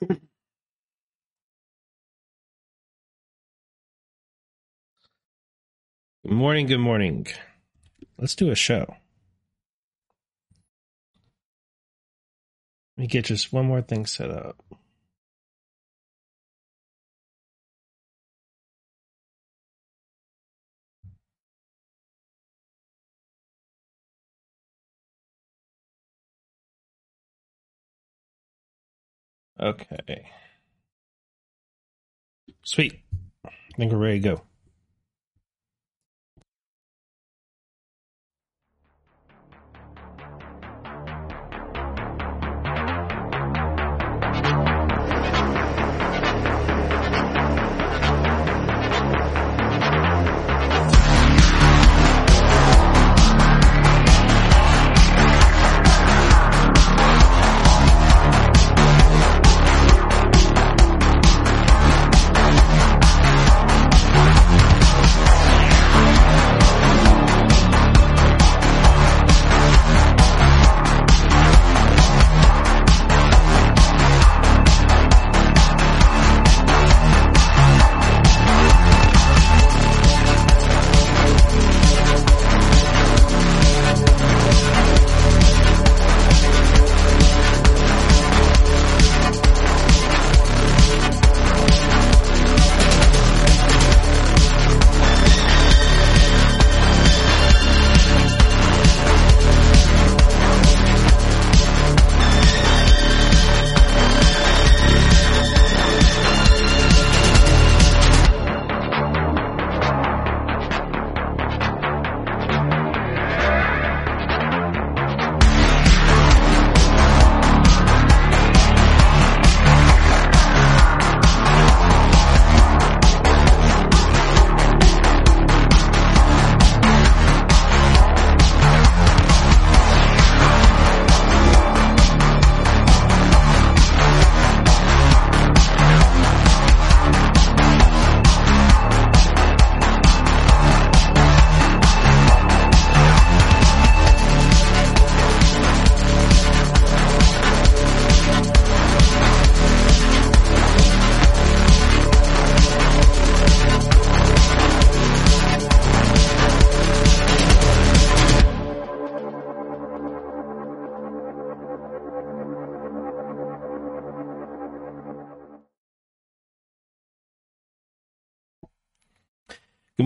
Good morning, good morning. Let's do a show. Let me get just one more thing set up. Okay. Sweet. I think we're ready to go.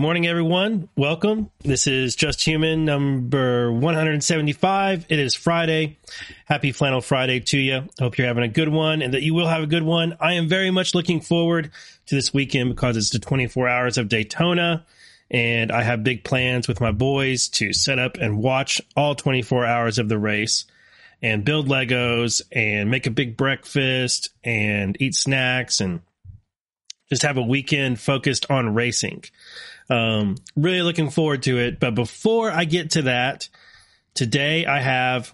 Morning, everyone. Welcome. This is Just Human number 175. It is Friday. Happy Flannel Friday to you. Hope you're having a good one and that you will have a good one. I am very much looking forward to this weekend because it's the 24 hours of Daytona and I have big plans with my boys to set up and watch all 24 hours of the race and build Legos and make a big breakfast and eat snacks and just have a weekend focused on racing. Um, really looking forward to it. But before I get to that, today I have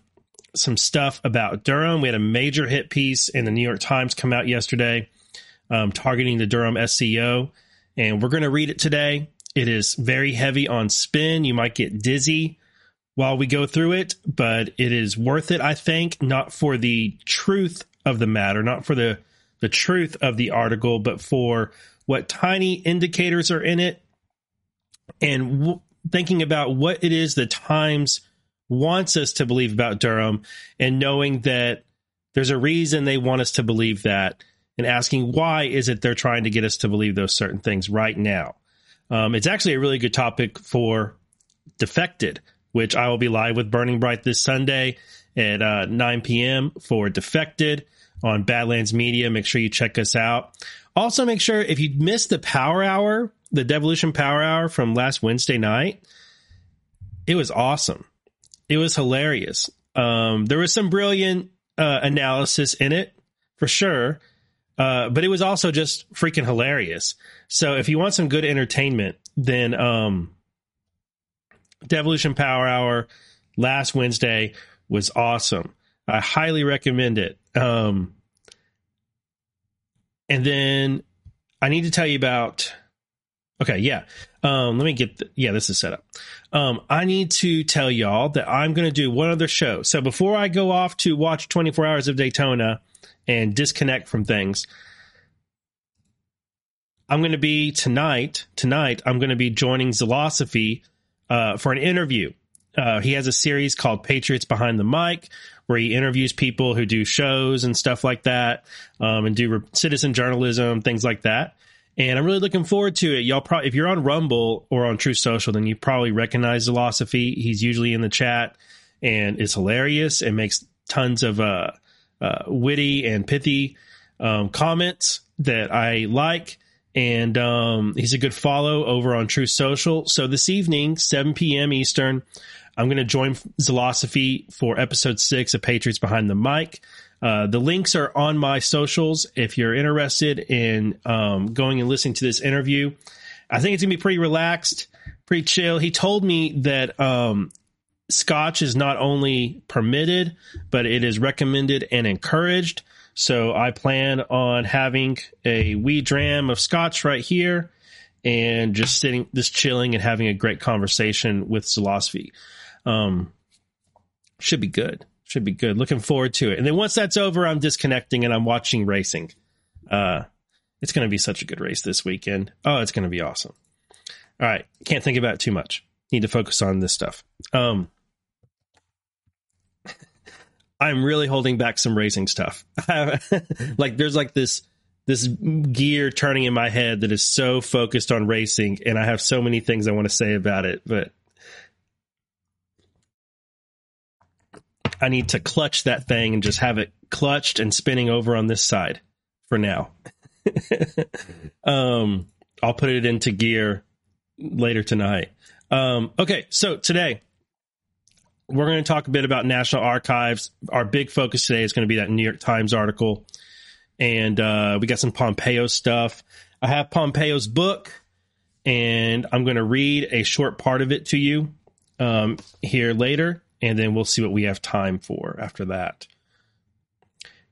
some stuff about Durham. We had a major hit piece in the New York Times come out yesterday, um, targeting the Durham SCO, and we're going to read it today. It is very heavy on spin. You might get dizzy while we go through it, but it is worth it, I think, not for the truth of the matter, not for the the truth of the article, but for what tiny indicators are in it and w- thinking about what it is the Times wants us to believe about Durham and knowing that there's a reason they want us to believe that and asking why is it they're trying to get us to believe those certain things right now. Um, it's actually a really good topic for Defected, which I will be live with Burning Bright this Sunday at uh, 9 p.m. for Defected on Badlands Media. Make sure you check us out. Also, make sure if you missed the Power Hour, the Devolution Power Hour from last Wednesday night, it was awesome. It was hilarious. Um, there was some brilliant uh, analysis in it for sure, uh, but it was also just freaking hilarious. So if you want some good entertainment, then um, Devolution Power Hour last Wednesday was awesome. I highly recommend it. Um, and then I need to tell you about. Okay, yeah. Um, let me get. The, yeah, this is set up. Um, I need to tell y'all that I'm going to do one other show. So before I go off to watch 24 Hours of Daytona and disconnect from things. I'm going to be tonight. Tonight, I'm going to be joining Zilosophy uh, for an interview. Uh, he has a series called Patriots Behind the Mic, where he interviews people who do shows and stuff like that, um, and do re- citizen journalism, things like that. And I'm really looking forward to it. Y'all probably, if you're on Rumble or on Truth Social, then you probably recognize Zilosophy. He's usually in the chat and it's hilarious and makes tons of uh, uh, witty and pithy um, comments that I like and um, he's a good follow over on Truth Social. So this evening, 7 p.m. Eastern, I'm going to join Zilosophy for episode six of Patriots Behind the Mic. Uh, the links are on my socials if you're interested in um, going and listening to this interview. I think it's going to be pretty relaxed, pretty chill. He told me that um, scotch is not only permitted, but it is recommended and encouraged. So I plan on having a wee dram of scotch right here and just sitting, just chilling and having a great conversation with Zilosophy. Um, should be good. Should be good. Looking forward to it. And then once that's over, I'm disconnecting and I'm watching racing. Uh, it's going to be such a good race this weekend. Oh, it's going to be awesome. All right. Can't think about it too much. Need to focus on this stuff. Um, I'm really holding back some racing stuff. like there's like this this gear turning in my head that is so focused on racing and I have so many things I want to say about it, but I need to clutch that thing and just have it clutched and spinning over on this side for now. um I'll put it into gear later tonight. Um okay, so today we're going to talk a bit about National Archives. Our big focus today is going to be that New York Times article. And uh, we got some Pompeo stuff. I have Pompeo's book, and I'm going to read a short part of it to you um, here later, and then we'll see what we have time for after that.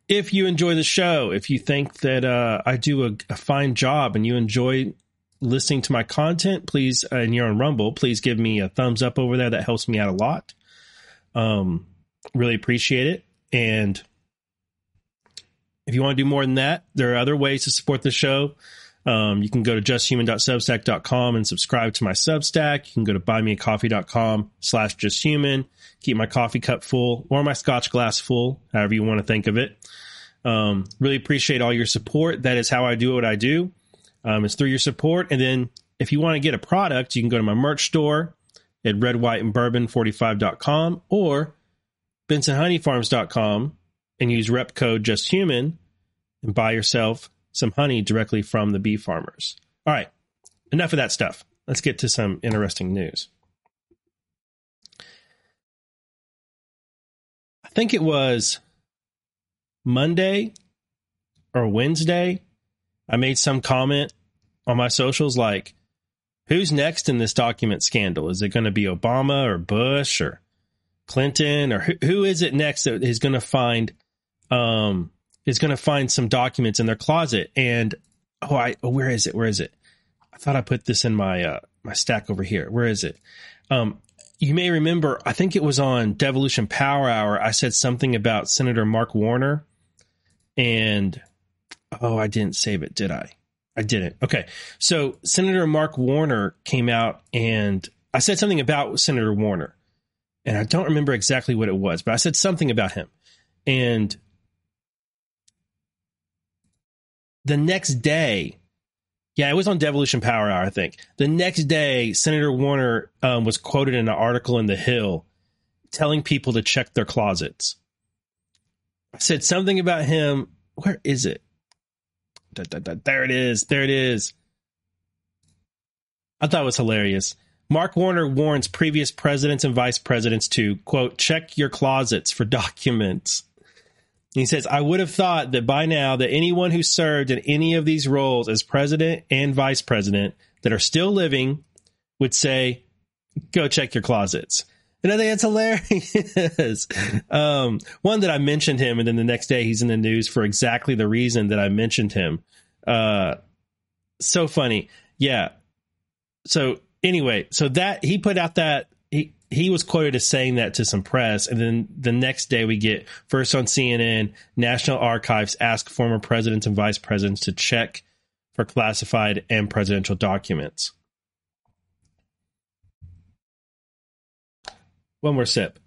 If you enjoy the show, if you think that uh, I do a, a, fine job and you enjoy listening to my content, please, uh, and you're on Rumble, please give me a thumbs up over there. That helps me out a lot. Um, really appreciate it. And if you want to do more than that, there are other ways to support the show. Um, you can go to justhuman.substack.com and subscribe to my Substack. You can go to buymeacoffee.com slash justhuman, keep my coffee cup full or my scotch glass full, however you want to think of it. Um, really appreciate all your support. That is how I do what I do. Um, it's through your support. And then if you want to get a product, you can go to my merch store at red, white, and bourbon 45.com or bensonhoneyfarms.com and use rep code justhuman and buy yourself some honey directly from the bee farmers. All right, enough of that stuff. Let's get to some interesting news. I think it was Monday or Wednesday. I made some comment on my socials like, Who's next in this document scandal? Is it going to be Obama or Bush or Clinton or who, who is it next that is going to find um is going to find some documents in their closet and oh I oh, where is it where is it I thought I put this in my uh my stack over here where is it um you may remember I think it was on Devolution Power Hour I said something about Senator Mark Warner and oh I didn't save it did I I didn't. Okay. So Senator Mark Warner came out and I said something about Senator Warner. And I don't remember exactly what it was, but I said something about him. And the next day, yeah, it was on Devolution Power Hour, I think. The next day, Senator Warner um, was quoted in an article in The Hill telling people to check their closets. I said something about him. Where is it? Da, da, da, there it is. There it is. I thought it was hilarious. Mark Warner warns previous presidents and vice presidents to, quote, check your closets for documents. He says, I would have thought that by now that anyone who served in any of these roles as president and vice president that are still living would say, go check your closets. And I think that's hilarious. um, one that I mentioned him, and then the next day he's in the news for exactly the reason that I mentioned him. Uh, so funny. Yeah. So anyway, so that he put out that he was quoted as saying that to some press, and then the next day we get first on CNN, National Archives ask former presidents and vice presidents to check for classified and presidential documents. One more sip.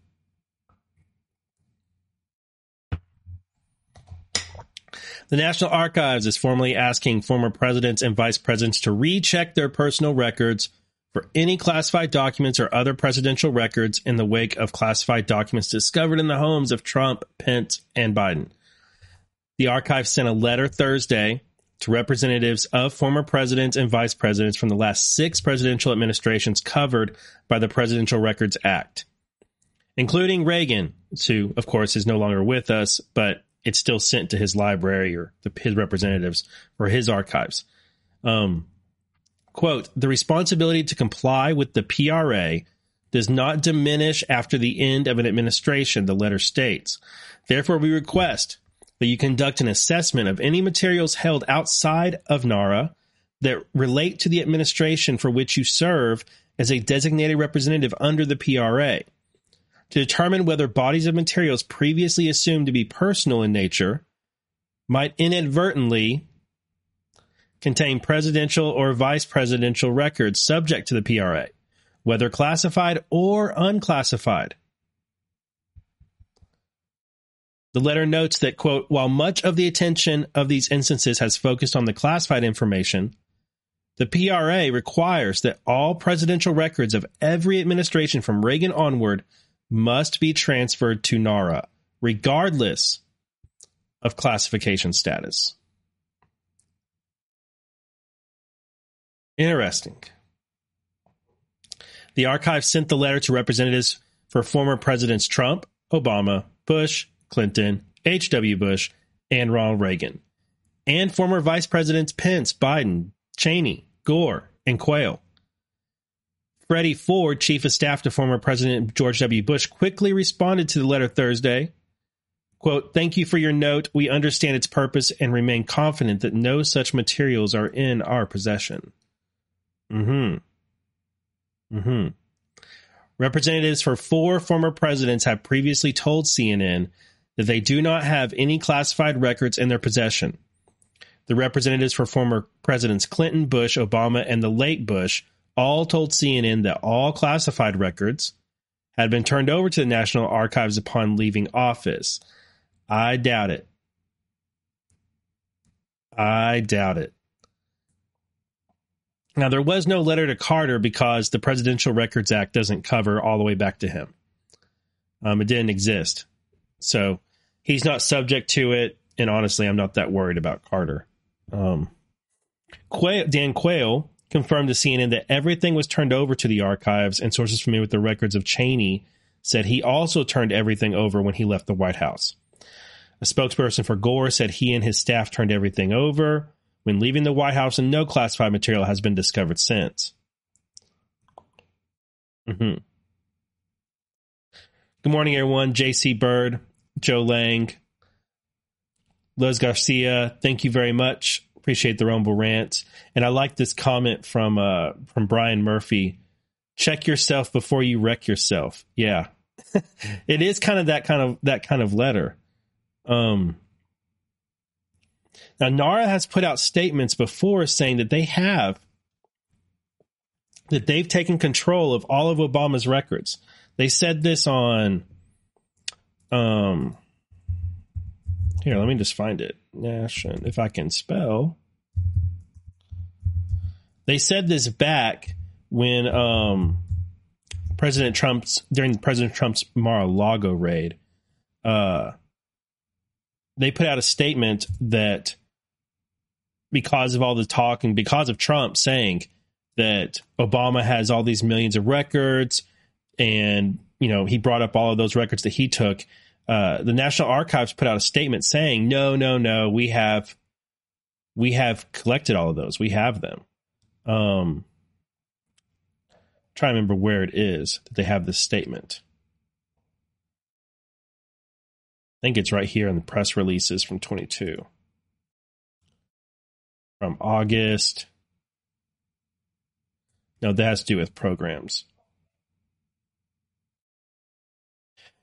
The National Archives is formally asking former presidents and vice presidents to recheck their personal records for any classified documents or other presidential records in the wake of classified documents discovered in the homes of Trump, Pence, and Biden. The archive sent a letter Thursday to representatives of former presidents and vice presidents from the last six presidential administrations covered by the Presidential Records Act, including Reagan, who, of course, is no longer with us, but it's still sent to his library or the, his representatives or his archives. Um, Quote, the responsibility to comply with the PRA does not diminish after the end of an administration, the letter states. Therefore, we request that you conduct an assessment of any materials held outside of NARA that relate to the administration for which you serve as a designated representative under the PRA to determine whether bodies of materials previously assumed to be personal in nature might inadvertently contain presidential or vice presidential records subject to the PRA, whether classified or unclassified. The letter notes that, quote, while much of the attention of these instances has focused on the classified information, the PRA requires that all presidential records of every administration from Reagan onward must be transferred to NARA, regardless of classification status. Interesting. The archive sent the letter to representatives for former presidents Trump, Obama, Bush, Clinton, H.W. Bush, and Ronald Reagan, and former vice presidents Pence, Biden, Cheney, Gore, and Quayle. Freddy Ford, chief of staff to former President George W. Bush, quickly responded to the letter Thursday. Quote, Thank you for your note. We understand its purpose and remain confident that no such materials are in our possession. Mm-hmm. Mm-hmm. Representatives for four former presidents have previously told CNN that they do not have any classified records in their possession. The representatives for former presidents Clinton, Bush, Obama, and the late Bush all told CNN that all classified records had been turned over to the National Archives upon leaving office. I doubt it. I doubt it. Now, there was no letter to Carter because the Presidential Records Act doesn't cover all the way back to him. Um, it didn't exist. So he's not subject to it. And honestly, I'm not that worried about Carter. Um, Quayle, Dan Quayle confirmed to CNN that everything was turned over to the archives, and sources familiar with the records of Cheney said he also turned everything over when he left the White House. A spokesperson for Gore said he and his staff turned everything over when leaving the White House, and no classified material has been discovered since. Mm-hmm. Good morning, everyone. JC Bird, Joe Lang, Liz Garcia. Thank you very much. Appreciate the Rumble rant, and I like this comment from uh, from Brian Murphy. Check yourself before you wreck yourself. Yeah, it is kind of that kind of that kind of letter. Um, now, NARA has put out statements before saying that they have that they've taken control of all of Obama's records. They said this on um here, let me just find it. Nation, if I can spell. They said this back when um President Trump's during President Trump's Mar-a-Lago raid. Uh they put out a statement that because of all the talk and because of Trump saying that Obama has all these millions of records and you know he brought up all of those records that he took. Uh, the National Archives put out a statement saying no no no we have we have collected all of those. We have them. Um try to remember where it is that they have this statement. I think it's right here in the press releases from 22 from August. No, that has to do with programs.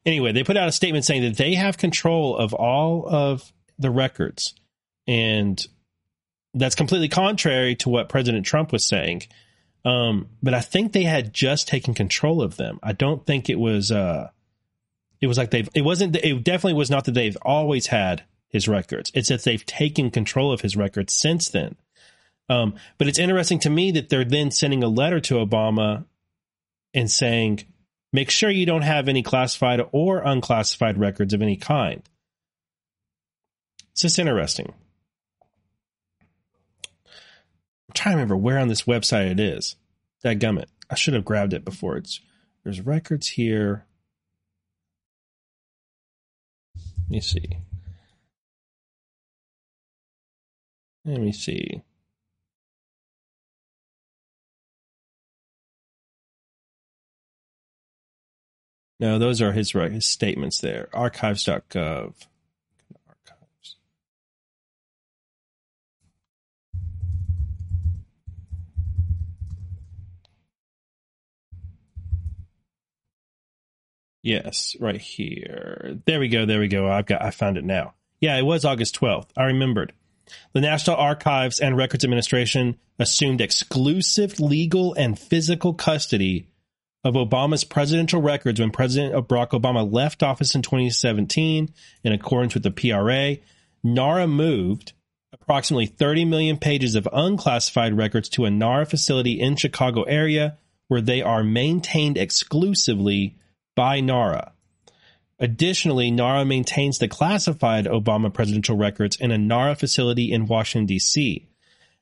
anyway, they put out a statement saying that they have control of all of the records. And that's completely contrary to what President Trump was saying. Um, but I think they had just taken control of them. I don't think it was, uh, it was like they've, it wasn't, it definitely was not that they've always had his records. It's that they've taken control of his records since then. Um, but it's interesting to me that they're then sending a letter to Obama and saying, make sure you don't have any classified or unclassified records of any kind. It's just interesting. I'm trying to remember where on this website it is. That gummit. I should have grabbed it before. It's there's records here. Let me see. Let me see. No, those are his, his statements there. Archives.gov. Archives. Yes, right here. There we go. There we go. I've got. I found it now. Yeah, it was August 12th. I remembered. The National Archives and Records Administration assumed exclusive legal and physical custody of Obama's presidential records when President Barack Obama left office in 2017 in accordance with the PRA. NARA moved approximately 30 million pages of unclassified records to a NARA facility in Chicago area where they are maintained exclusively by NARA. Additionally, NARA maintains the classified Obama presidential records in a NARA facility in Washington, D.C.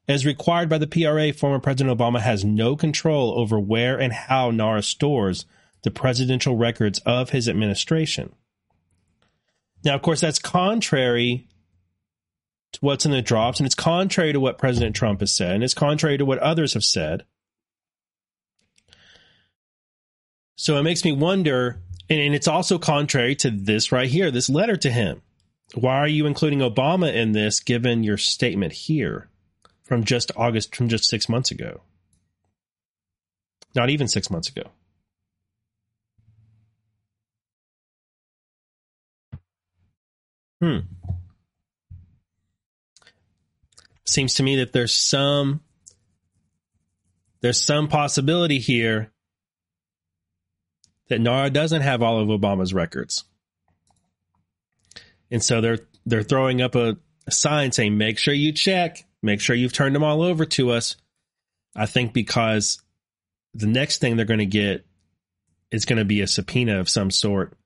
As required by the PRA, former President Obama has no control over where and how NARA stores the presidential records of his administration. Now, of course, that's contrary to what's in the drops, and it's contrary to what President Trump has said, and it's contrary to what others have said. So it makes me wonder, and it's also contrary to this right here, this letter to him. Why are you including Obama in this given your statement here? from just August, from just six months ago. Not even six months ago. Hmm. Seems to me that there's some there's some possibility here that NARA doesn't have all of Obama's records. And so they're they're throwing up a, a sign saying, make sure you check. Make sure you've turned them all over to us. I think because the next thing they're going to get is going to be a subpoena of some sort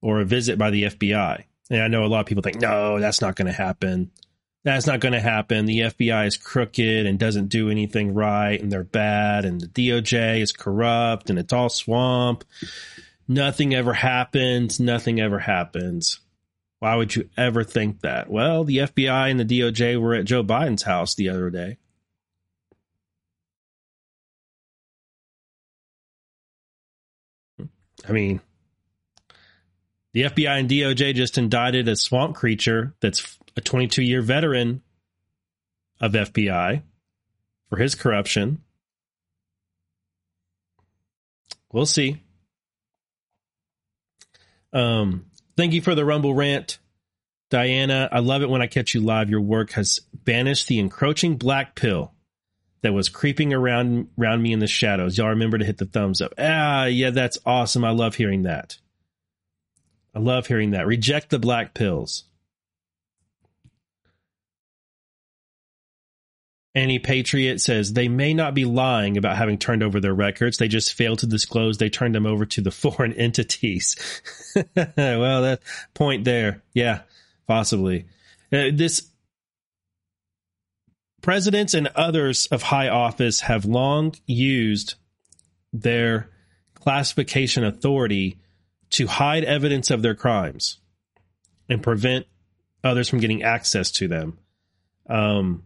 or a visit by the FBI. And I know a lot of people think, no, that's not going to happen. That's not going to happen. The FBI is crooked and doesn't do anything right, and they're bad, and the DOJ is corrupt, and it's all swamp. Nothing ever happens. Nothing ever happens. Why would you ever think that? Well, the FBI and the DOJ were at Joe Biden's house the other day. I mean, the FBI and DOJ just indicted a swamp creature that's a 22 year veteran of FBI for his corruption. We'll see. Um, Thank you for the Rumble rant. Diana, I love it when I catch you live. Your work has banished the encroaching black pill that was creeping around around me in the shadows. Y'all remember to hit the thumbs up. Ah, yeah, that's awesome. I love hearing that. I love hearing that. Reject the black pills. Any Patriot says they may not be lying about having turned over their records. They just failed to disclose they turned them over to the foreign entities. well, that point there. Yeah, possibly. Uh, this presidents and others of high office have long used their classification authority to hide evidence of their crimes and prevent others from getting access to them. Um,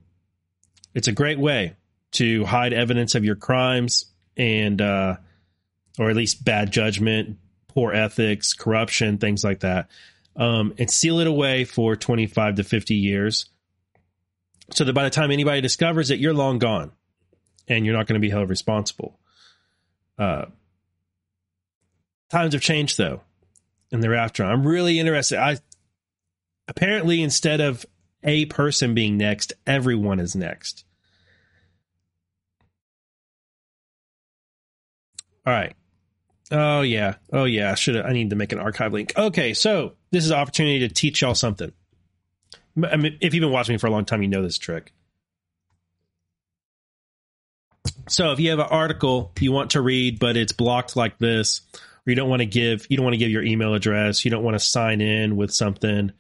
it's a great way to hide evidence of your crimes and, uh, or at least bad judgment, poor ethics, corruption, things like that, um, and seal it away for 25 to 50 years so that by the time anybody discovers it, you're long gone and you're not going to be held responsible. Uh, times have changed though. and they're. I'm really interested. I apparently instead of a person being next, everyone is next. All right. Oh yeah. Oh yeah. Should I need to make an archive link? Okay, so this is an opportunity to teach y'all something. I mean, if you've been watching me for a long time, you know this trick. So if you have an article you want to read, but it's blocked like this, or you don't want to give you don't want to give your email address, you don't want to sign in with something,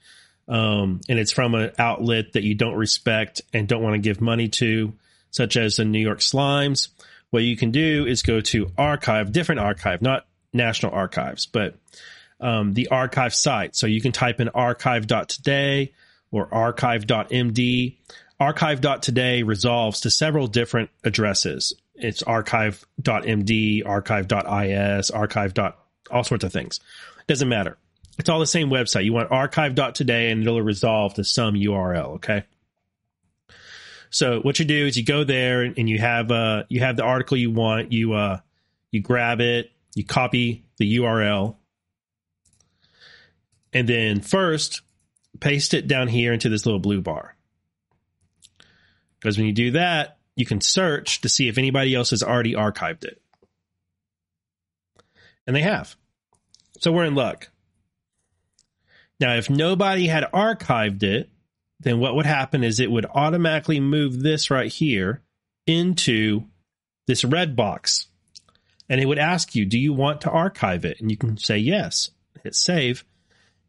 um, and it's from an outlet that you don't respect and don't want to give money to, such as the New York Slimes, what you can do is go to archive, different archive, not national archives, but um, the archive site. So you can type in archive.today or archive.md. Archive.today resolves to several different addresses. It's archive.md, archive.is, archive. all sorts of things. Doesn't matter. It's all the same website. You want archive.today and it'll resolve to some URL. Okay. So what you do is you go there and you have uh you have the article you want. You uh you grab it, you copy the URL, and then first paste it down here into this little blue bar. Because when you do that, you can search to see if anybody else has already archived it. And they have. So we're in luck. Now, if nobody had archived it, then what would happen is it would automatically move this right here into this red box. And it would ask you, do you want to archive it? And you can say yes, hit save.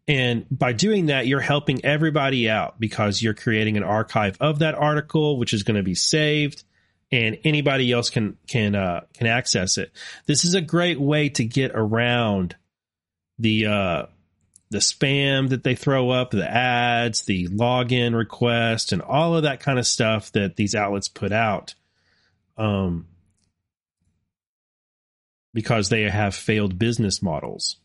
And by doing that, you're helping everybody out because you're creating an archive of that article, which is going to be saved and anybody else can, can, uh, can access it. This is a great way to get around the, uh, the spam that they throw up, the ads, the login request, and all of that kind of stuff that these outlets put out. Um, because they have failed business models.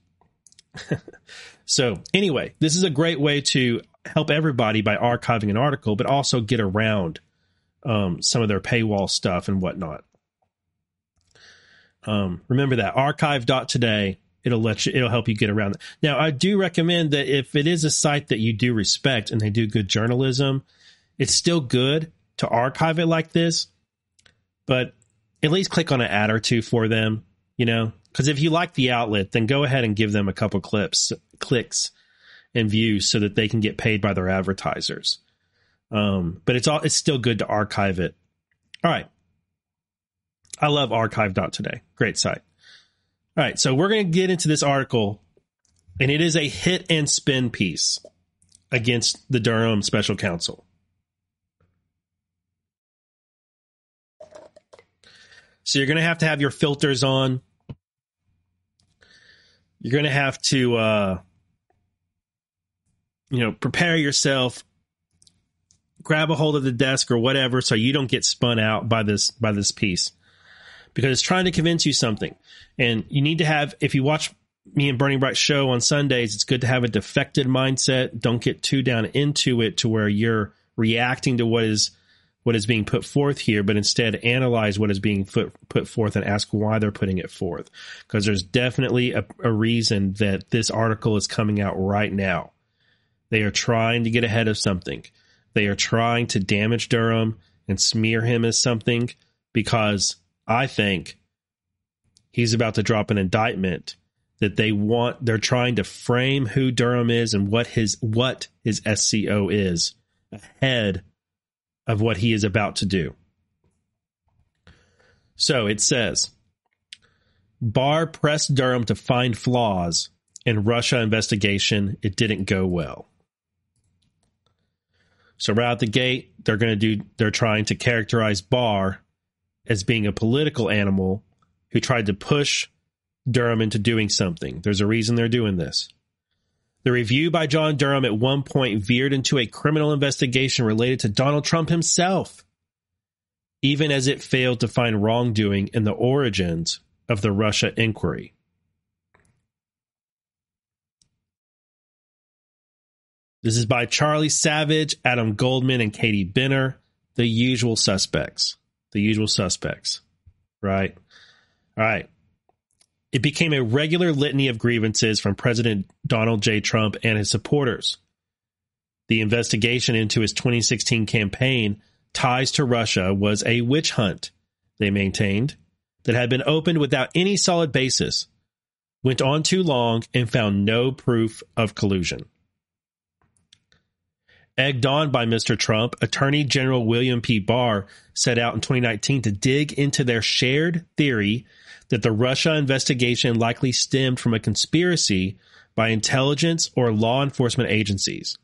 so, anyway, this is a great way to help everybody by archiving an article, but also get around um, some of their paywall stuff and whatnot. Um, remember that archive.today it'll let you it'll help you get around it. Now, I do recommend that if it is a site that you do respect and they do good journalism, it's still good to archive it like this, but at least click on an ad or two for them, you know? Because if you like the outlet, then go ahead and give them a couple clips, clicks, and views so that they can get paid by their advertisers. Um, but it's all it's still good to archive it. All right. I love archive.today. Great site. All right, so we're going to get into this article, and it is a hit and spin piece against the Durham Special Counsel. So you're going to have to have your filters on. You're going to have to, uh, you know, prepare yourself, grab a hold of the desk or whatever, so you don't get spun out by this by this piece because it's trying to convince you something. And you need to have, if you watch me and Burning Bright show on Sundays, it's good to have a defected mindset. Don't get too down into it to where you're reacting to what is what is being put forth here, but instead analyze what is being put, put forth and ask why they're putting it forth. Because there's definitely a, a reason that this article is coming out right now. They are trying to get ahead of something. They are trying to damage Durham and smear him as something because I think he's about to drop an indictment that they want they're trying to frame who Durham is and what his what his SCO is ahead of what he is about to do. So it says Barr pressed Durham to find flaws in Russia investigation. It didn't go well. So right out the gate, they're going to do they're trying to characterize Barr as being a political animal who tried to push Durham into doing something. There's a reason they're doing this. The review by John Durham at one point veered into a criminal investigation related to Donald Trump himself, even as it failed to find wrongdoing in the origins of the Russia inquiry. This is by Charlie Savage, Adam Goldman, and Katie Benner, the usual suspects the usual suspects, right? All right. it became a regular litany of grievances from President Donald J. Trump and his supporters. The investigation into his 2016 campaign ties to Russia was a witch hunt, they maintained, that had been opened without any solid basis, went on too long, and found no proof of collusion. Egged on by Mr. Trump, Attorney General William P. Barr set out in 2019 to dig into their shared theory that the Russia investigation likely stemmed from a conspiracy by intelligence or law enforcement agencies.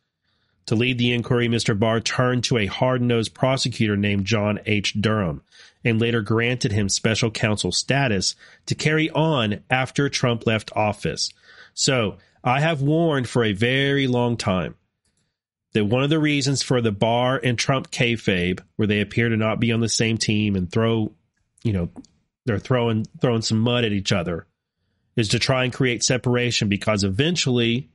To lead the inquiry, Mr. Barr turned to a hard nosed prosecutor named John H. Durham and later granted him special counsel status to carry on after Trump left office. So I have warned for a very long time that one of the reasons for the Barr and Trump kayfabe, where they appear to not be on the same team and throw, you know, they're throwing throwing some mud at each other, is to try and create separation because eventually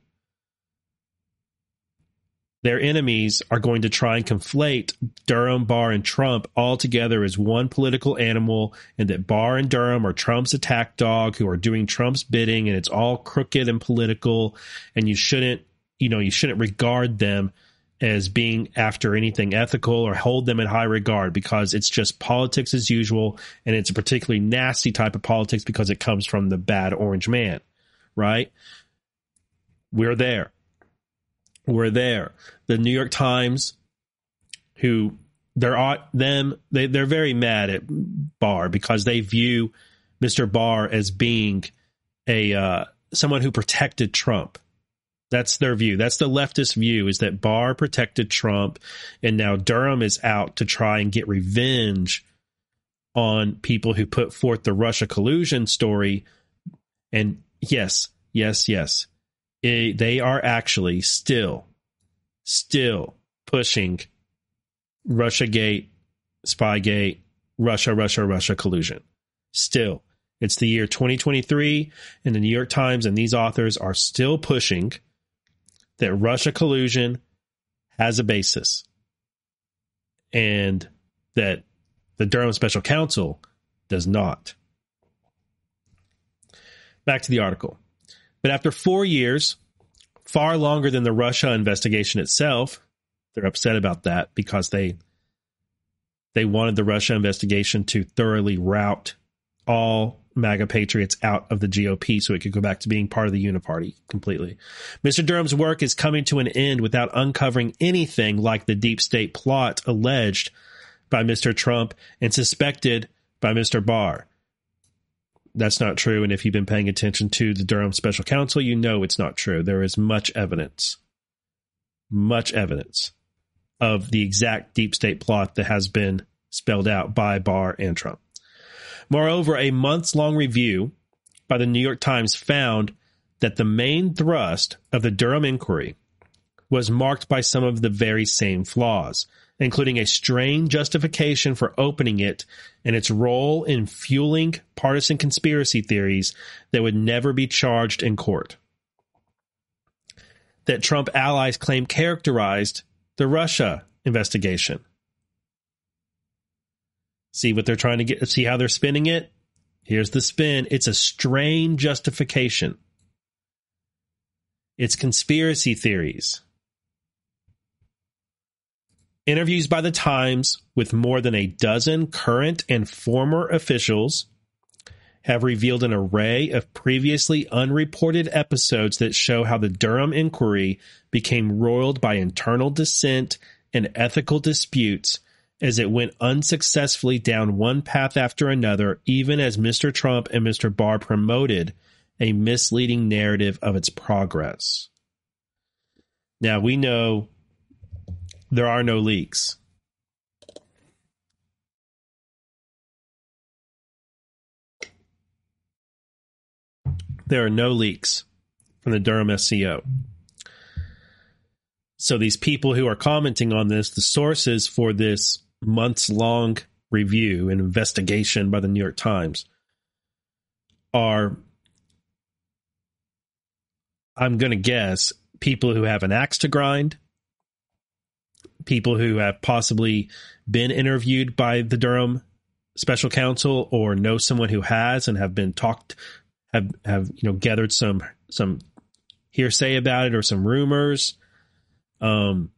their enemies are going to try and conflate Durham, Barr, and Trump all together as one political animal, and that Barr and Durham are Trump's attack dog who are doing Trump's bidding, and it's all crooked and political, and you shouldn't, you know, you shouldn't regard them as being after anything ethical or hold them in high regard because it's just politics as usual, and it's a particularly nasty type of politics because it comes from the bad orange man, right? We're there We're there. The New York Times, who they're them they they're very mad at Barr because they view Mr. Barr as being a uh, someone who protected Trump. That's their view. That's the leftist view is that Barr protected Trump and now Durham is out to try and get revenge on people who put forth the Russia collusion story. And yes, yes, yes it, they are actually still, still pushing Russiagate, Spygate, Russia, Russia, Russia collusion. Still, it's the year 2023, and the New York Times and these authors are still pushing that Russia collusion has a basis and that the Durham Special Counsel does not. Back to the article. But after four years, far longer than the Russia investigation itself, they're upset about that because they they wanted the Russia investigation to thoroughly rout all MAGA patriots out of the GOP so it could go back to being part of the Uniparty completely. Mr. Durham's work is coming to an end without uncovering anything like the deep state plot alleged by Mr. Trump and suspected by Mr. Barr that's not true. And if you've been paying attention to the Durham Special Counsel, you know it's not true. There is much evidence, much evidence of the exact deep state plot that has been spelled out by Barr and Trump. Moreover, a months long review by the New York Times found that the main thrust of the Durham inquiry was marked by some of the very same flaws including a strained justification for opening it and its role in fueling partisan conspiracy theories that would never be charged in court. That Trump allies claim characterized the Russia investigation. See what they're trying to get, see how they're spinning it? Here's the spin it's a strained justification. It's conspiracy theories. Interviews by the Times with more than a dozen current and former officials have revealed an array of previously unreported episodes that show how the Durham inquiry became roiled by internal dissent and ethical disputes as it went unsuccessfully down one path after another, even as Mr. Trump and Mr. Barr promoted a misleading narrative of its progress. Now, we know there are no leaks. There are no leaks from the Durham SCO. So these people who are commenting on this, the sources for this months long review and investigation by the New York Times are, I'm going to guess, people who have an axe to grind people who have possibly been interviewed by the Durham special counsel or know someone who has and have been talked have have you know gathered some some hearsay about it or some rumors. Um,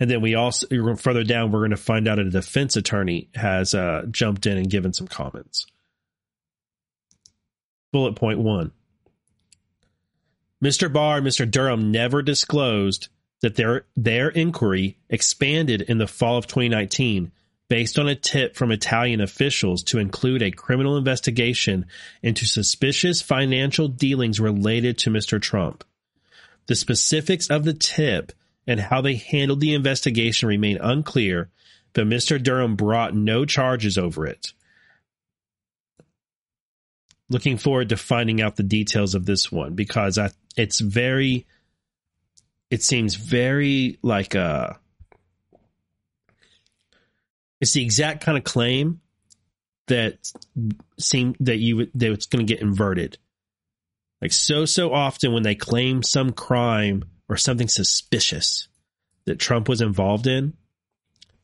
and then we also further down, we're going to find out a defense attorney has uh, jumped in and given some comments. Bullet point one Mr. Barr and Mr. Durham never disclosed that their, their inquiry expanded in the fall of 2019 based on a tip from Italian officials to include a criminal investigation into suspicious financial dealings related to Mr. Trump. The specifics of the tip and how they handled the investigation remain unclear, but Mr. Durham brought no charges over it looking forward to finding out the details of this one because I, it's very, it seems very like a, uh, it's the exact kind of claim that seem that you that it's going to get inverted. Like so so often when they claim some crime or something suspicious that Trump was involved in,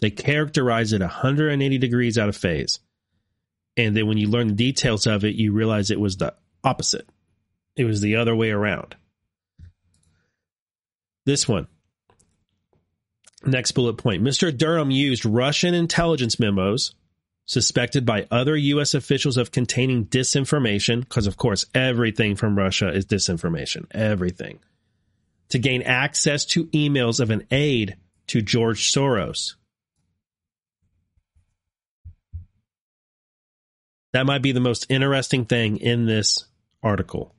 they characterize it 180 degrees out of phase. And then when you learn the details of it, you realize it was the opposite. It was the other way around. This one. Next bullet point. Mr. Durham used Russian intelligence memos suspected by other U.S. officials of containing disinformation, because of course everything from Russia is disinformation, everything, to gain access to emails of an aide to George Soros. That might be the most interesting thing in this article.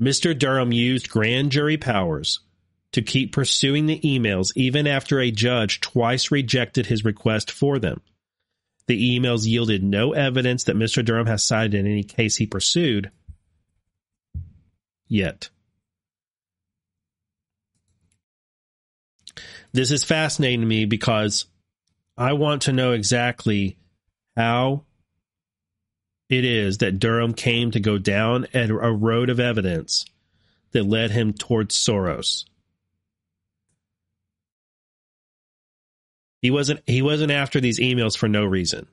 Mr. Durham used grand jury powers to keep pursuing the emails even after a judge twice rejected his request for them. The emails yielded no evidence that Mr. Durham has cited in any case he pursued yet. This is fascinating to me because I want to know exactly how it is that Durham came to go down a road of evidence that led him towards Soros. He wasn't he wasn't after these emails for no reason.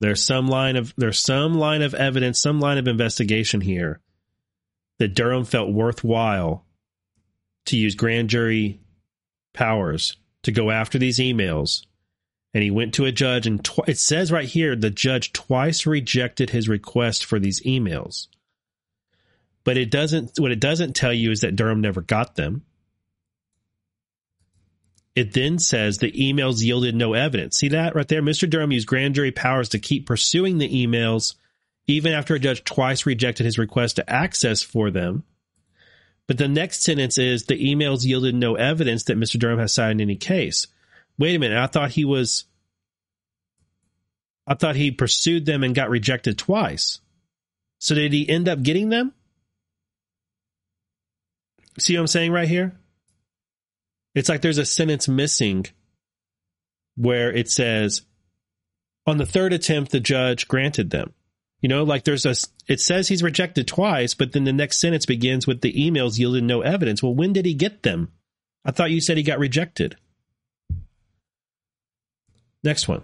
There's some line of there's some line of evidence, some line of investigation here that Durham felt worthwhile to use grand jury powers to go after these emails. And he went to a judge, and tw- it says right here the judge twice rejected his request for these emails. But it doesn't. What it doesn't tell you is that Durham never got them. It then says the emails yielded no evidence. See that right there? Mr. Durham used grand jury powers to keep pursuing the emails even after a judge twice rejected his request to access for them. But the next sentence is the emails yielded no evidence that Mr. Durham has signed any case. Wait a minute. I thought he was, I thought he pursued them and got rejected twice. So did he end up getting them? See what I'm saying right here? It's like there's a sentence missing where it says, on the third attempt, the judge granted them. You know, like there's a, it says he's rejected twice, but then the next sentence begins with the emails yielded no evidence. Well, when did he get them? I thought you said he got rejected. Next one.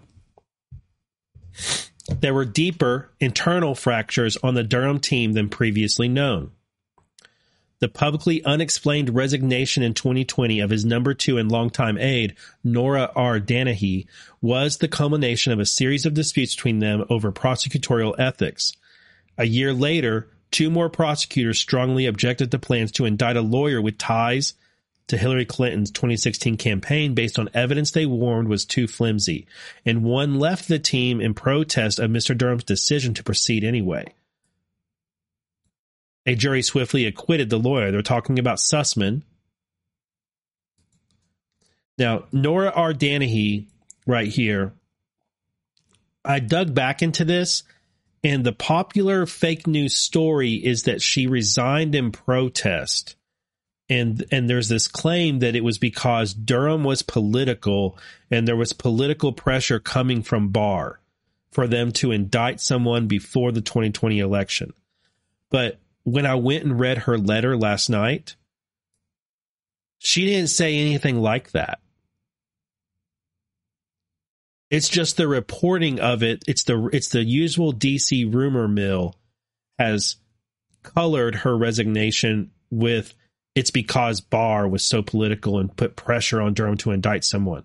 There were deeper internal fractures on the Durham team than previously known. The publicly unexplained resignation in 2020 of his number two and longtime aide, Nora R. Dannehy, was the culmination of a series of disputes between them over prosecutorial ethics. A year later, two more prosecutors strongly objected to plans to indict a lawyer with ties to Hillary Clinton's 2016 campaign based on evidence they warned was too flimsy, and one left the team in protest of Mr. Durham's decision to proceed anyway a jury swiftly acquitted the lawyer. They're talking about Sussmann. Now, Nora R. Dannehy, right here, I dug back into this, and the popular fake news story is that she resigned in protest. And, and there's this claim that it was because Durham was political and there was political pressure coming from Barr for them to indict someone before the 2020 election. But when I went and read her letter last night, she didn't say anything like that. It's just the reporting of it. It's the it's the usual DC rumor mill has colored her resignation with it's because Barr was so political and put pressure on Durham to indict someone.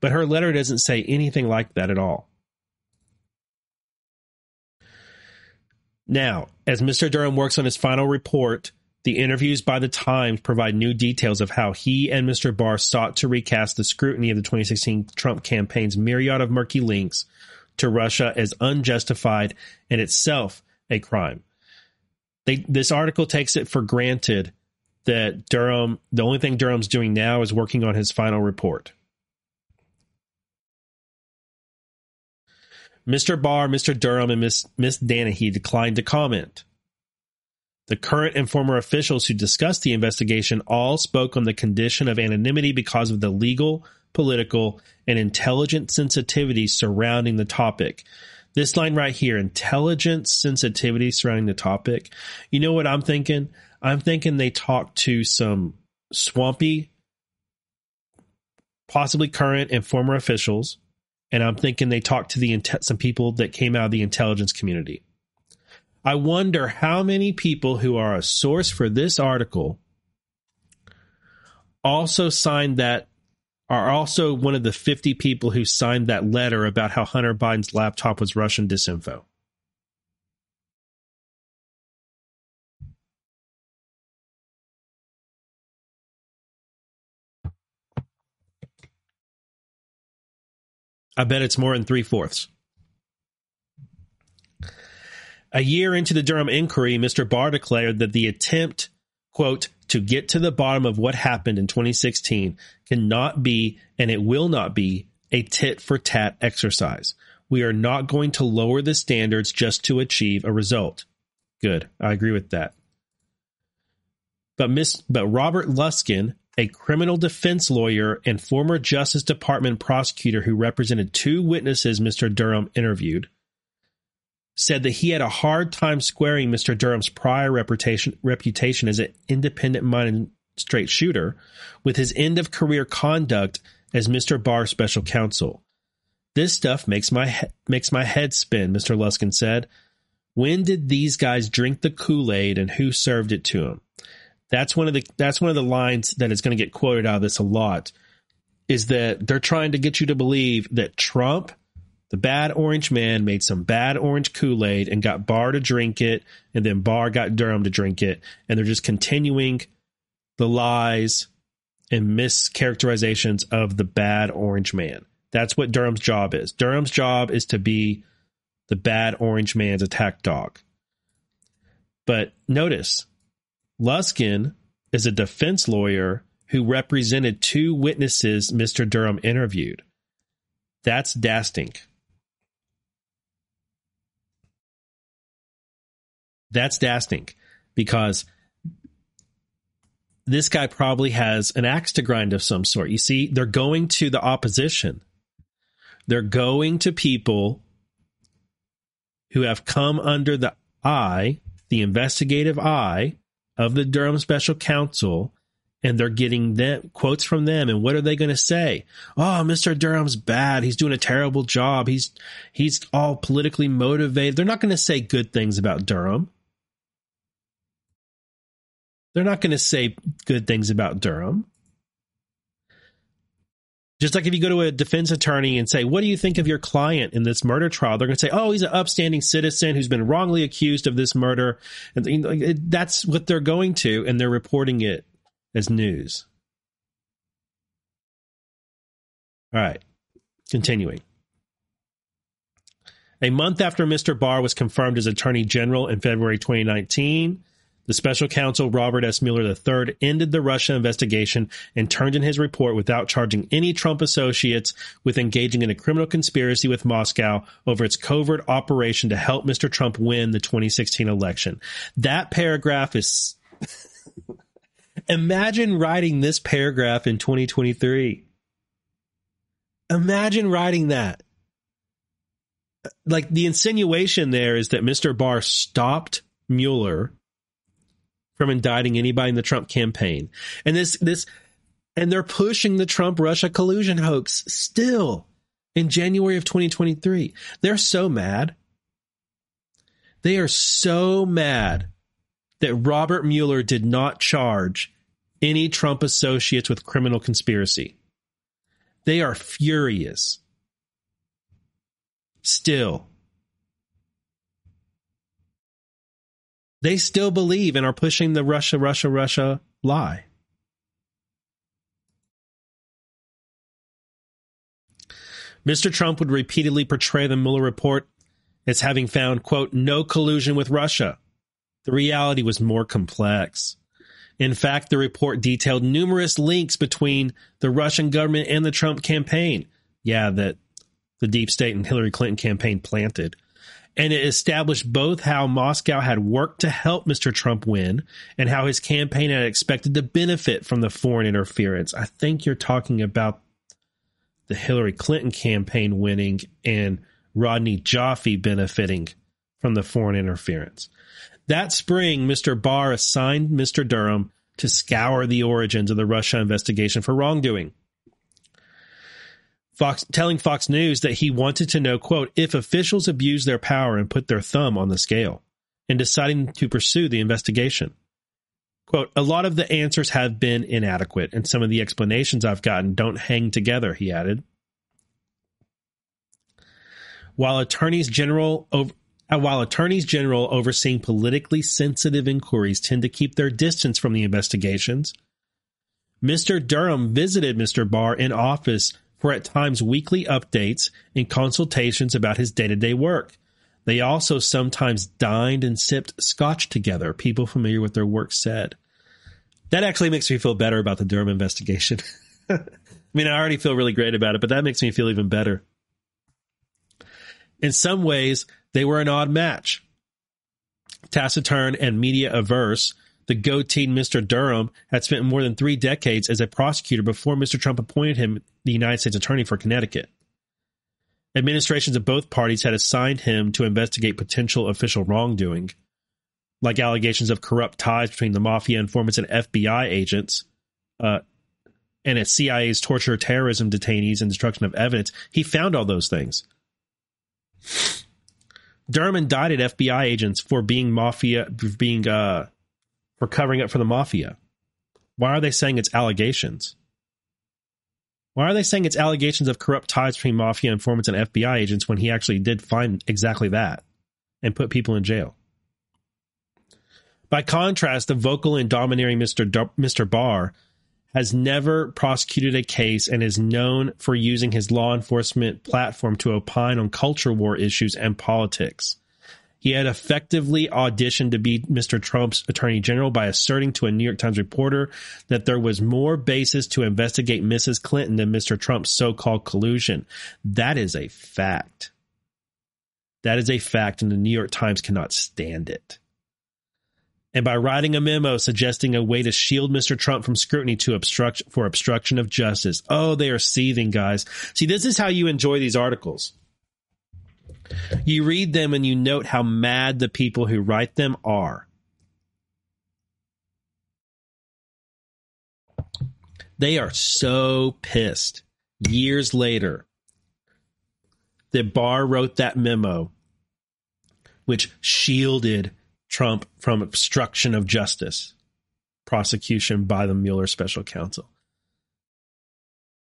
But her letter doesn't say anything like that at all. Now, as Mr. Durham works on his final report, the interviews by the Times provide new details of how he and Mr. Barr sought to recast the scrutiny of the 2016 Trump campaign's myriad of murky links to Russia as unjustified and itself a crime. They, this article takes it for granted that Durham, the only thing Durham's doing now is working on his final report. Mr. Barr, Mr. Durham, and Miss, Miss Dannehy declined to comment. The current and former officials who discussed the investigation all spoke on the condition of anonymity because of the legal, political, and intelligent sensitivity surrounding the topic. This line right here, intelligent sensitivity surrounding the topic. You know what I'm thinking? I'm thinking they talked to some swampy, possibly current and former officials and I'm thinking they talked to the some people that came out of the intelligence community. I wonder how many people who are a source for this article also signed that are also one of the 50 people who signed that letter about how Hunter Biden's laptop was Russian disinfo. I bet it's more than three fourths. A year into the Durham inquiry, Mr. Barr declared that the attempt, quote, to get to the bottom of what happened in 2016 cannot be, and it will not be, a tit for tat exercise. We are not going to lower the standards just to achieve a result. Good. I agree with that. But Miss but Robert Luskin, a criminal defense lawyer and former Justice Department prosecutor who represented two witnesses Mr. Durham interviewed, said that he had a hard time squaring Mr. Durham's prior reputation, reputation as an independent minded straight shooter with his end of career conduct as Mr. Barr's special counsel. This stuff makes my he- makes my head spin, Mr. Luskin said. When did these guys drink the Kool-Aid and who served it to them? That's one of the that's one of the lines that is going to get quoted out of this a lot is that they're trying to get you to believe that Trump, the bad orange man, made some bad orange Kool-Aid and got Barr to drink it, and then Barr got Durham to drink it, and they're just continuing the lies and mischaracterizations of the bad orange man. That's what Durham's job is. Durham's job is to be the bad orange man's attack dog. But notice Luskin is a defense lawyer who represented two witnesses Mr. Durham interviewed. That's Dastink. That's Dastink because this guy probably has an axe to grind of some sort. You see, they're going to the opposition. They're going to people who have come under the eye, the investigative eye of the Durham special counsel and they're getting them quotes from them and what are they going to say? Oh mr durham's bad. He's doing a terrible job. He's he's all politically motivated. They're not going to say good things about durham. They're not going to say good things about durham just like if you go to a defense attorney and say, What do you think of your client in this murder trial? They're going to say, Oh, he's an upstanding citizen who's been wrongly accused of this murder. And that's what they're going to, and they're reporting it as news. All right, continuing. A month after Mr. Barr was confirmed as Attorney General in February 2019, the special counsel Robert S. Mueller III ended the Russia investigation and turned in his report without charging any Trump associates with engaging in a criminal conspiracy with Moscow over its covert operation to help Mr. Trump win the 2016 election. That paragraph is. Imagine writing this paragraph in 2023. Imagine writing that. Like the insinuation there is that Mr. Barr stopped Mueller from indicting anybody in the Trump campaign. And this, this, and they're pushing the Trump Russia collusion hoax still. in January of 2023. They're so mad. They are so mad that Robert Mueller did not charge any Trump associates with criminal conspiracy. They are furious. Still. They still believe and are pushing the Russia, Russia, Russia lie. Mr. Trump would repeatedly portray the Mueller report as having found, quote, no collusion with Russia. The reality was more complex. In fact, the report detailed numerous links between the Russian government and the Trump campaign. Yeah, that the deep state and Hillary Clinton campaign planted. And it established both how Moscow had worked to help Mr. Trump win and how his campaign had expected to benefit from the foreign interference. I think you're talking about the Hillary Clinton campaign winning and Rodney Joffe benefiting from the foreign interference. That spring, Mr. Barr assigned Mr. Durham to scour the origins of the Russia investigation for wrongdoing. Fox telling Fox News that he wanted to know, quote, if officials abuse their power and put their thumb on the scale in deciding to pursue the investigation. Quote, a lot of the answers have been inadequate, and some of the explanations I've gotten don't hang together, he added. While attorneys general over, uh, while attorneys general overseeing politically sensitive inquiries tend to keep their distance from the investigations, Mr. Durham visited Mr. Barr in office for at times weekly updates and consultations about his day to day work. They also sometimes dined and sipped scotch together, people familiar with their work said. That actually makes me feel better about the Durham investigation. I mean, I already feel really great about it, but that makes me feel even better. In some ways, they were an odd match. Taciturn and media averse, the goateed Mr. Durham had spent more than three decades as a prosecutor before Mr. Trump appointed him the United States Attorney for Connecticut. Administrations of both parties had assigned him to investigate potential official wrongdoing, like allegations of corrupt ties between the mafia informants and FBI agents, uh, and its CIA's torture, terrorism detainees, and destruction of evidence. He found all those things. Durham indicted FBI agents for being mafia, for being uh, for covering up for the mafia. Why are they saying it's allegations? Why are they saying it's allegations of corrupt ties between mafia informants and FBI agents when he actually did find exactly that and put people in jail? By contrast, the vocal and domineering Mr. Mr. Barr has never prosecuted a case and is known for using his law enforcement platform to opine on culture war issues and politics. He had effectively auditioned to be Mr. Trump's attorney general by asserting to a New York Times reporter that there was more basis to investigate Mrs. Clinton than Mr. Trump's so called collusion. That is a fact. That is a fact, and the New York Times cannot stand it. And by writing a memo suggesting a way to shield Mr. Trump from scrutiny to obstruct for obstruction of justice. Oh, they are seething, guys. See, this is how you enjoy these articles you read them and you note how mad the people who write them are. They are so pissed years later that Barr wrote that memo, which shielded Trump from obstruction of justice prosecution by the Mueller special counsel.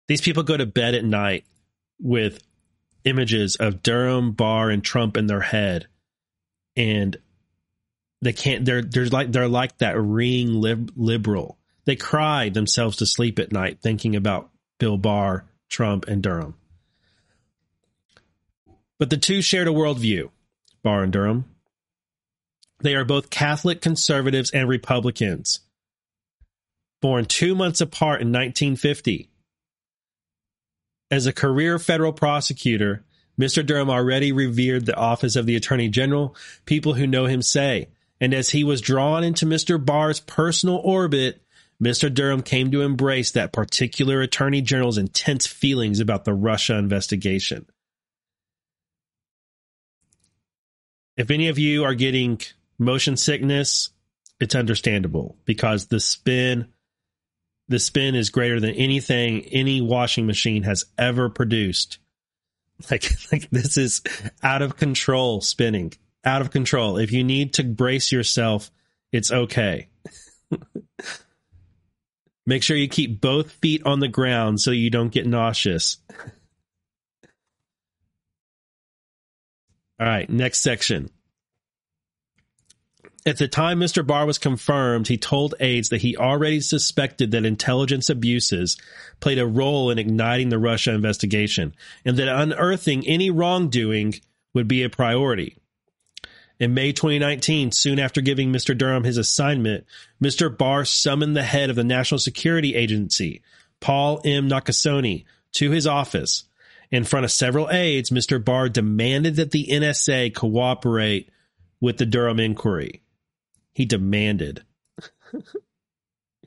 These people go to bed at night with images of Durham, Barr, and Trump in their head, and they can't. They're they're like they're like that ring lib, liberal. They cry themselves to sleep at night thinking about Bill Barr, Trump, and Durham. But the two shared a worldview, Barr and Durham. They are both Catholic conservatives and Republicans. Born two months apart in 1950, as a career federal prosecutor, Mr. Durham already revered the office of the Attorney General, people who know him say. And as he was drawn into Mr. Barr's personal orbit, Mr. Durham came to embrace that particular Attorney General's intense feelings about the Russia investigation. If any of you are getting motion sickness, it's understandable because the spin the spin is greater than anything any washing machine has ever produced Like, like this is out of control spinning, out of control. If you need to brace yourself, it's okay. Make sure you keep both feet on the ground so you don't get nauseous. All right, next section. At the time Mr. Barr was confirmed, he told aides that he already suspected that intelligence abuses played a role in igniting the Russia investigation and that unearthing any wrongdoing would be a priority. In May 2019, soon after giving Mr. Durham his assignment, Mr. Barr summoned the head of the National Security Agency, Paul M. Nakasone, to his office. In front of several aides, Mr. Barr demanded that the NSA cooperate with the Durham inquiry. He demanded.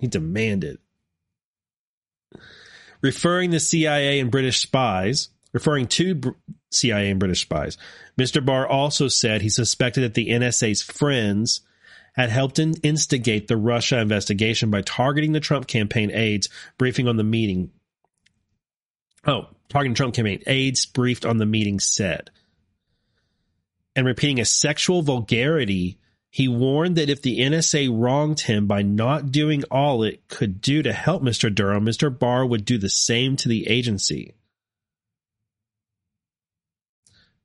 he demanded. Referring the CIA and British spies, referring to CIA and British spies, Mr. Barr also said he suspected that the NSA's friends had helped in instigate the Russia investigation by targeting the Trump campaign aides briefing on the meeting. Oh, targeting Trump campaign aides briefed on the meeting said. And repeating a sexual vulgarity, he warned that if the NSA wronged him by not doing all it could do to help Mr. Durham, Mr. Barr would do the same to the agency.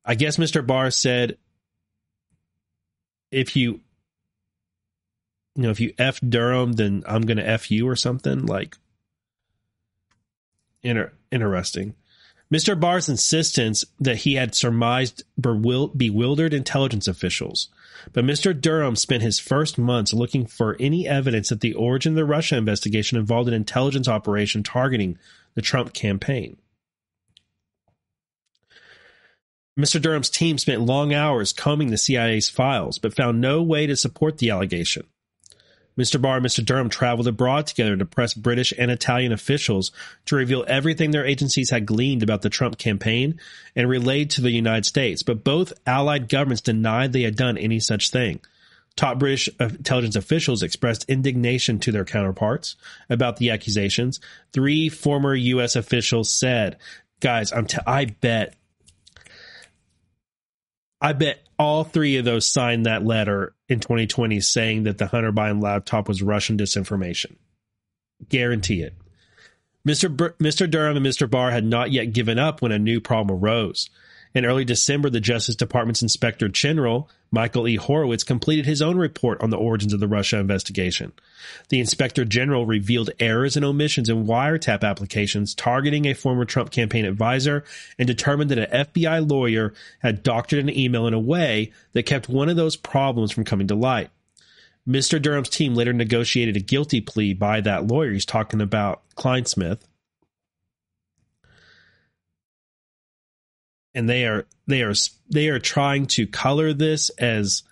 I guess Mr. Barr said if you you know, if you F Durham, then I'm going to F you or something like inter- interesting. Mr. Barr's insistence that he had surmised bewildered intelligence officials. But Mr. Durham spent his first months looking for any evidence that the origin of the Russia investigation involved an intelligence operation targeting the Trump campaign. Mr. Durham's team spent long hours combing the CIA's files, but found no way to support the allegation. Mr. Barr and Mr. Durham traveled abroad together to press British and Italian officials to reveal everything their agencies had gleaned about the Trump campaign and relayed to the United States, but both allied governments denied they had done any such thing. Top British intelligence officials expressed indignation to their counterparts about the accusations. Three former U.S. officials said, "Guys, I'm t- I bet I bet all three of those signed that letter in 2020 saying that the Hunter Biden laptop was Russian disinformation. Guarantee it. Mr. Bur- Mr. Durham and Mr. Barr had not yet given up when a new problem arose. In early December, the Justice Department's Inspector General, Michael E. Horowitz, completed his own report on the origins of the Russia investigation. The Inspector General revealed errors and omissions in wiretap applications targeting a former Trump campaign advisor and determined that an FBI lawyer had doctored an email in a way that kept one of those problems from coming to light. Mr. Durham's team later negotiated a guilty plea by that lawyer. He's talking about Clinesmith and they are they are they are trying to color this as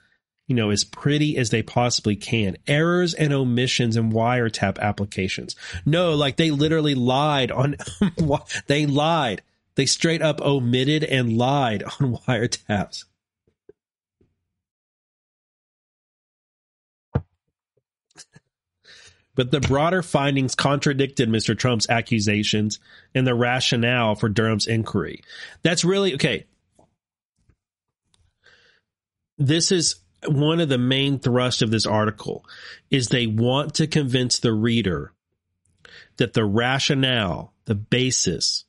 you know as pretty as they possibly can. Errors and omissions in wiretap applications. No like they literally lied on they lied. They straight up omitted and lied on wiretaps But the broader findings contradicted Mr. Trump's accusations and the rationale for Durham's inquiry. That's really okay. This is one of the main thrust of this article is they want to convince the reader that the rationale, the basis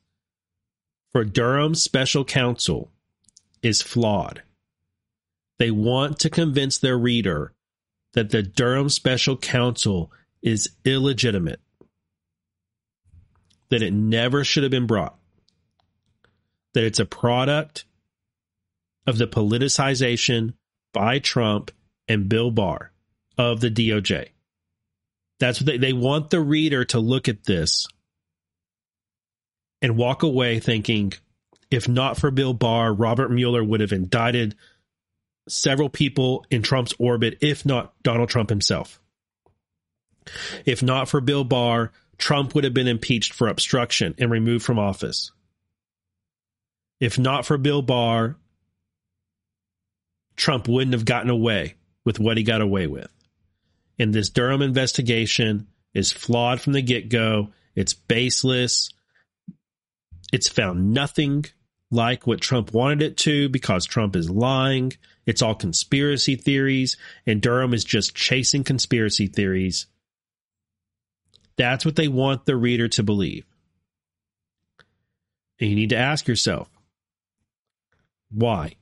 for Durham's special counsel is flawed. They want to convince their reader that the Durham special counsel is illegitimate, that it never should have been brought, that it's a product of the politicization by Trump and Bill Barr of the DOJ. That's what they, they want the reader to look at this and walk away thinking, if not for Bill Barr, Robert Mueller would have indicted several people in Trump's orbit, if not Donald Trump himself. If not for Bill Barr, Trump would have been impeached for obstruction and removed from office. If not for Bill Barr, Trump wouldn't have gotten away with what he got away with. And this Durham investigation is flawed from the get go. It's baseless. It's found nothing like what Trump wanted it to because Trump is lying. It's all conspiracy theories, and Durham is just chasing conspiracy theories. That's what they want the reader to believe. And you need to ask yourself why?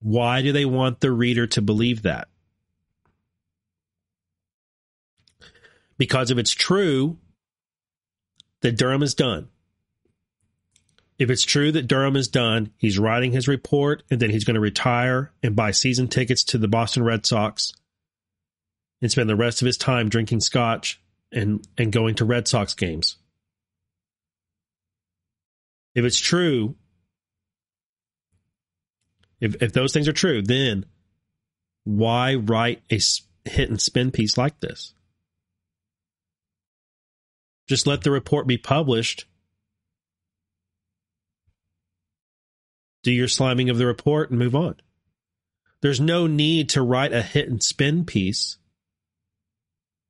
Why do they want the reader to believe that? Because if it's true that Durham is done, if it's true that Durham is done, he's writing his report and then he's going to retire and buy season tickets to the Boston Red Sox and spend the rest of his time drinking scotch and, and going to Red Sox games. If it's true, if, if those things are true, then why write a hit and spin piece like this? Just let the report be published do your sliming of the report and move on. There's no need to write a hit and spin piece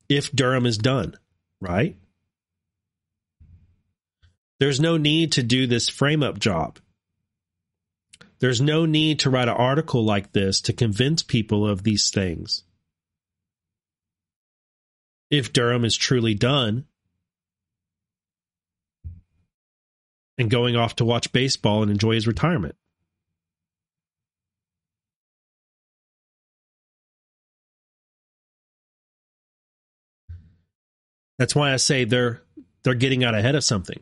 if Durham is done, right? There's no need to do this frame up job. There's no need to write an article like this to convince people of these things. If Durham is truly done and going off to watch baseball and enjoy his retirement. That's why I say they're they're getting out ahead of something.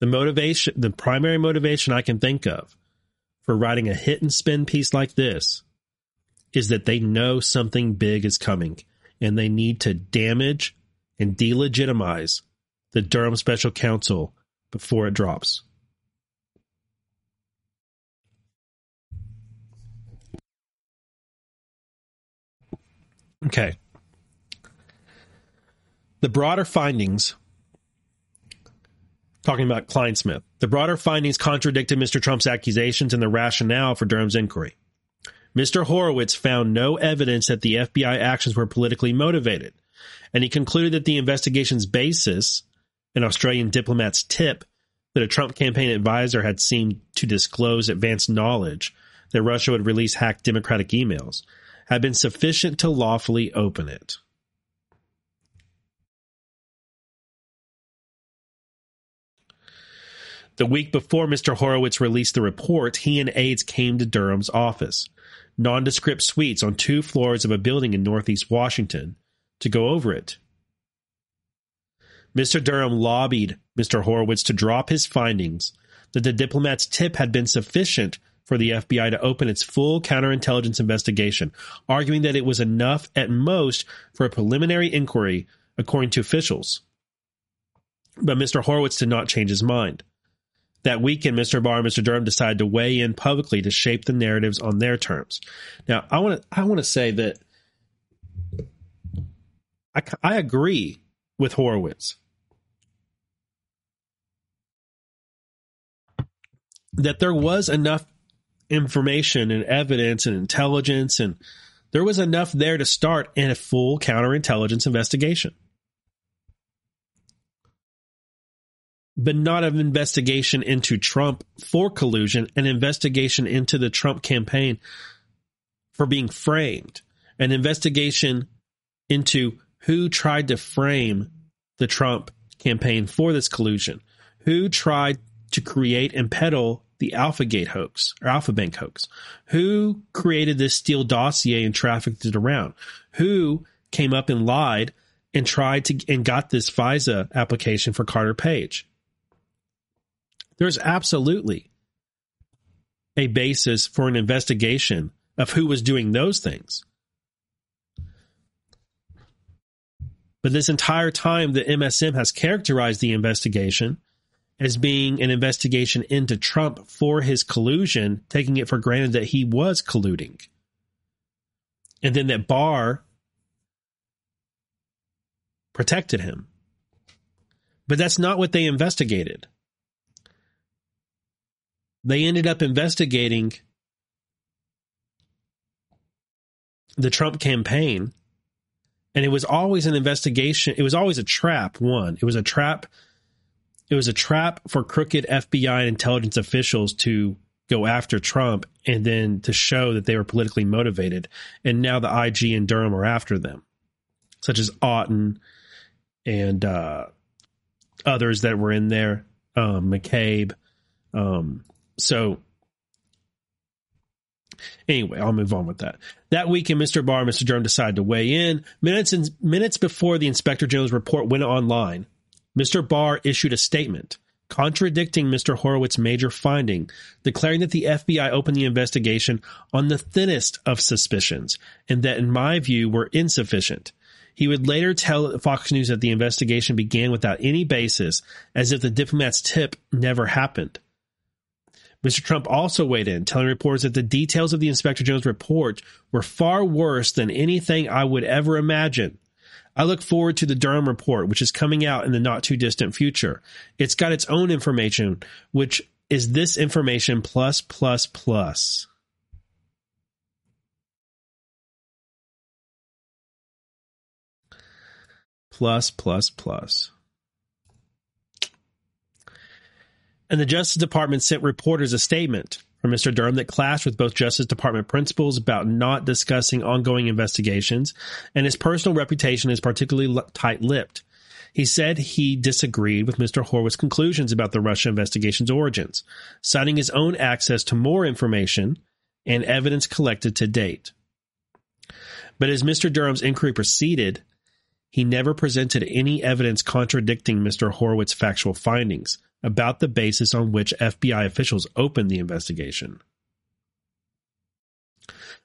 The motivation, the primary motivation I can think of for writing a hit and spin piece like this is that they know something big is coming and they need to damage and delegitimize the Durham Special Counsel before it drops. Okay the broader findings, talking about Clinesmith, the broader findings contradicted Mr. Trump's accusations and the rationale for Durham's inquiry. Mr. Horowitz found no evidence that the FBI actions were politically motivated, and he concluded that the investigation's basis, an Australian diplomat's tip that a Trump campaign advisor had seemed to disclose advanced knowledge that Russia would release hacked Democratic emails, had been sufficient to lawfully open it. The week before Mr. Horowitz released the report, he and aides came to Durham's office, nondescript suites on two floors of a building in Northeast Washington, to go over it. Mr. Durham lobbied Mr. Horowitz to drop his findings that the diplomat's tip had been sufficient for the FBI to open its full counterintelligence investigation, arguing that it was enough at most for a preliminary inquiry, according to officials. But Mr. Horowitz did not change his mind. That weekend, Mr. Barr and Mr. Durham decided to weigh in publicly to shape the narratives on their terms. Now, I want to I want to say that I, I agree with Horowitz that there was enough information and evidence and intelligence and there was enough there to start in a full counterintelligence investigation. But not an investigation into Trump for collusion, an investigation into the Trump campaign for being framed, an investigation into who tried to frame the Trump campaign for this collusion, who tried to create and peddle the AlphaGate hoax or Alfa Bank hoax, who created this Steele dossier and trafficked it around, who came up and lied and tried to and got this FISA application for Carter Page there's absolutely a basis for an investigation of who was doing those things. But this entire time, the MSM has characterized the investigation as being an investigation into Trump for his collusion, taking it for granted that he was colluding. And then that Barr protected him. But that's not what they investigated they ended up investigating the Trump campaign. And it was always an investigation. It was always a trap, one. It was a trap it was a trap for crooked FBI and intelligence officials to go after Trump and then to show that they were politically motivated. And now the IG and Durham are after them, such as Auten and uh, others that were in there, um, McCabe. Um, so Anyway, I'll move on with that. That weekend, Mr. Barr and Mr. Durham decided to weigh in. Minutes and minutes before the Inspector General's report went online, Mr. Barr issued a statement contradicting Mr. Horowitz's major finding, declaring that the FBI opened the investigation on the thinnest of suspicions and that, in my view, were insufficient. He would later tell Fox News that the investigation began without any basis, as if the diplomat's tip never happened. Mr. Trump also weighed in, telling reporters that the details of the Inspector General's report were far worse than anything I would ever imagine. I look forward to the Durham report, which is coming out in the not too distant future. It's got its own information, which is this information plus plus plus. Plus plus plus. And the Justice Department sent reporters a statement from Mr. Durham that clashed with both Justice Department principles about not discussing ongoing investigations, and his personal reputation is particularly tight lipped. He said he disagreed with Mr. Horowitz's conclusions about the Russia investigation's origins, citing his own access to more information and evidence collected to date. But as Mr. Durham's inquiry proceeded, he never presented any evidence contradicting Mr. Horowitz's factual findings, about the basis on which FBI officials opened the investigation.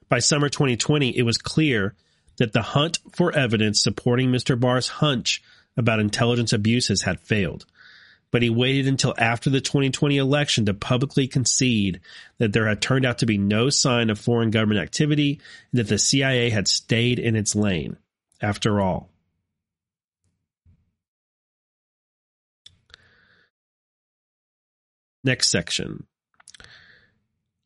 By summer 2020, it was clear that the hunt for evidence supporting Mr. Barr's hunch about intelligence abuses had failed. But he waited until after the 2020 election to publicly concede that there had turned out to be no sign of foreign government activity and that the CIA had stayed in its lane. After all, Next section.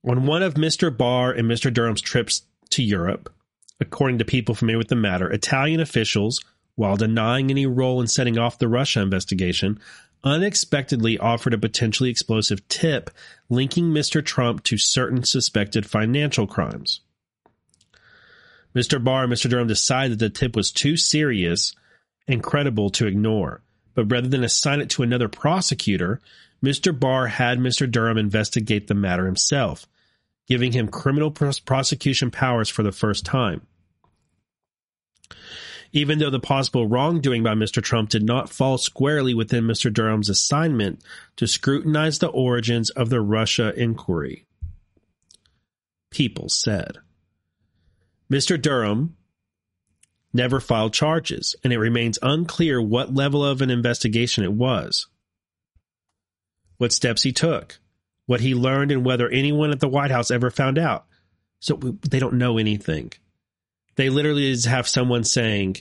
On one of Mr. Barr and Mr. Durham's trips to Europe, according to people familiar with the matter, Italian officials, while denying any role in setting off the Russia investigation, unexpectedly offered a potentially explosive tip linking Mr. Trump to certain suspected financial crimes. Mr. Barr and Mr. Durham decided that the tip was too serious and credible to ignore, but rather than assign it to another prosecutor, Mr. Barr had Mr. Durham investigate the matter himself, giving him criminal prosecution powers for the first time. Even though the possible wrongdoing by Mr. Trump did not fall squarely within Mr. Durham's assignment to scrutinize the origins of the Russia inquiry. People said. Mr. Durham never filed charges, and it remains unclear what level of an investigation it was what steps he took, what he learned, and whether anyone at the White House ever found out. So they don't know anything. They literally just have someone saying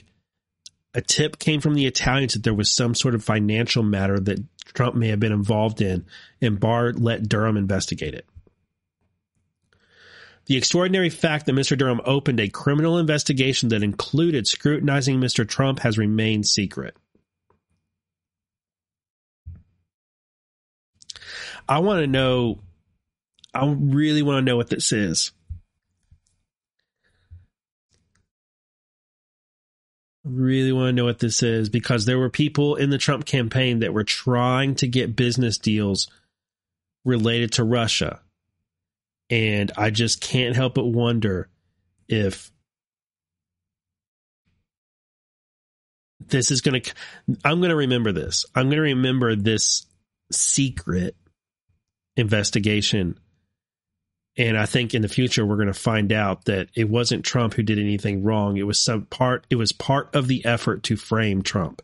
a tip came from the Italians that there was some sort of financial matter that Trump may have been involved in, and Barr let Durham investigate it. The extraordinary fact that Mr. Durham opened a criminal investigation that included scrutinizing Mr. Trump has remained secret. I want to know. I really want to know what this is. I really want to know what this is because there were people in the Trump campaign that were trying to get business deals related to Russia. And I just can't help but wonder if this is going to I'm going to remember this. I'm going to remember this secret investigation. And I think in the future we're going to find out that it wasn't Trump who did anything wrong. It was some part it was part of the effort to frame Trump.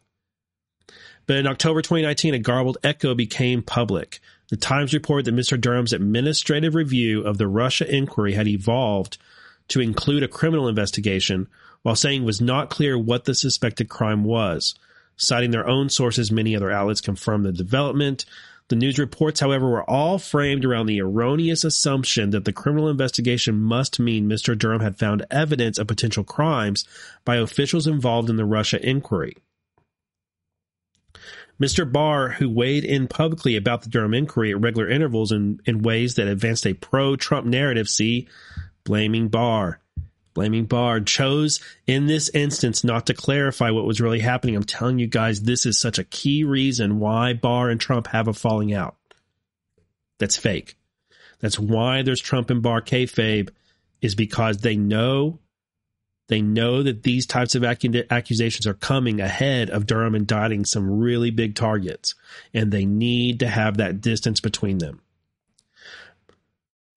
But in October 2019, a garbled echo became public. The Times reported that Mr. Durham's administrative review of the Russia inquiry had evolved to include a criminal investigation, while saying it was not clear what the suspected crime was. Citing their own sources, many other outlets confirmed the development. The news reports, however, were all framed around the erroneous assumption that the criminal investigation must mean Mr. Durham had found evidence of potential crimes by officials involved in the Russia inquiry. Mr. Barr, who weighed in publicly about the Durham inquiry at regular intervals in, in ways that advanced a pro Trump narrative, see, blaming Barr. Blaming Barr chose in this instance not to clarify what was really happening. I'm telling you guys, this is such a key reason why Barr and Trump have a falling out. That's fake. That's why there's Trump and Barr kayfabe, is because they know they know that these types of accusations are coming ahead of Durham indicting some really big targets, and they need to have that distance between them.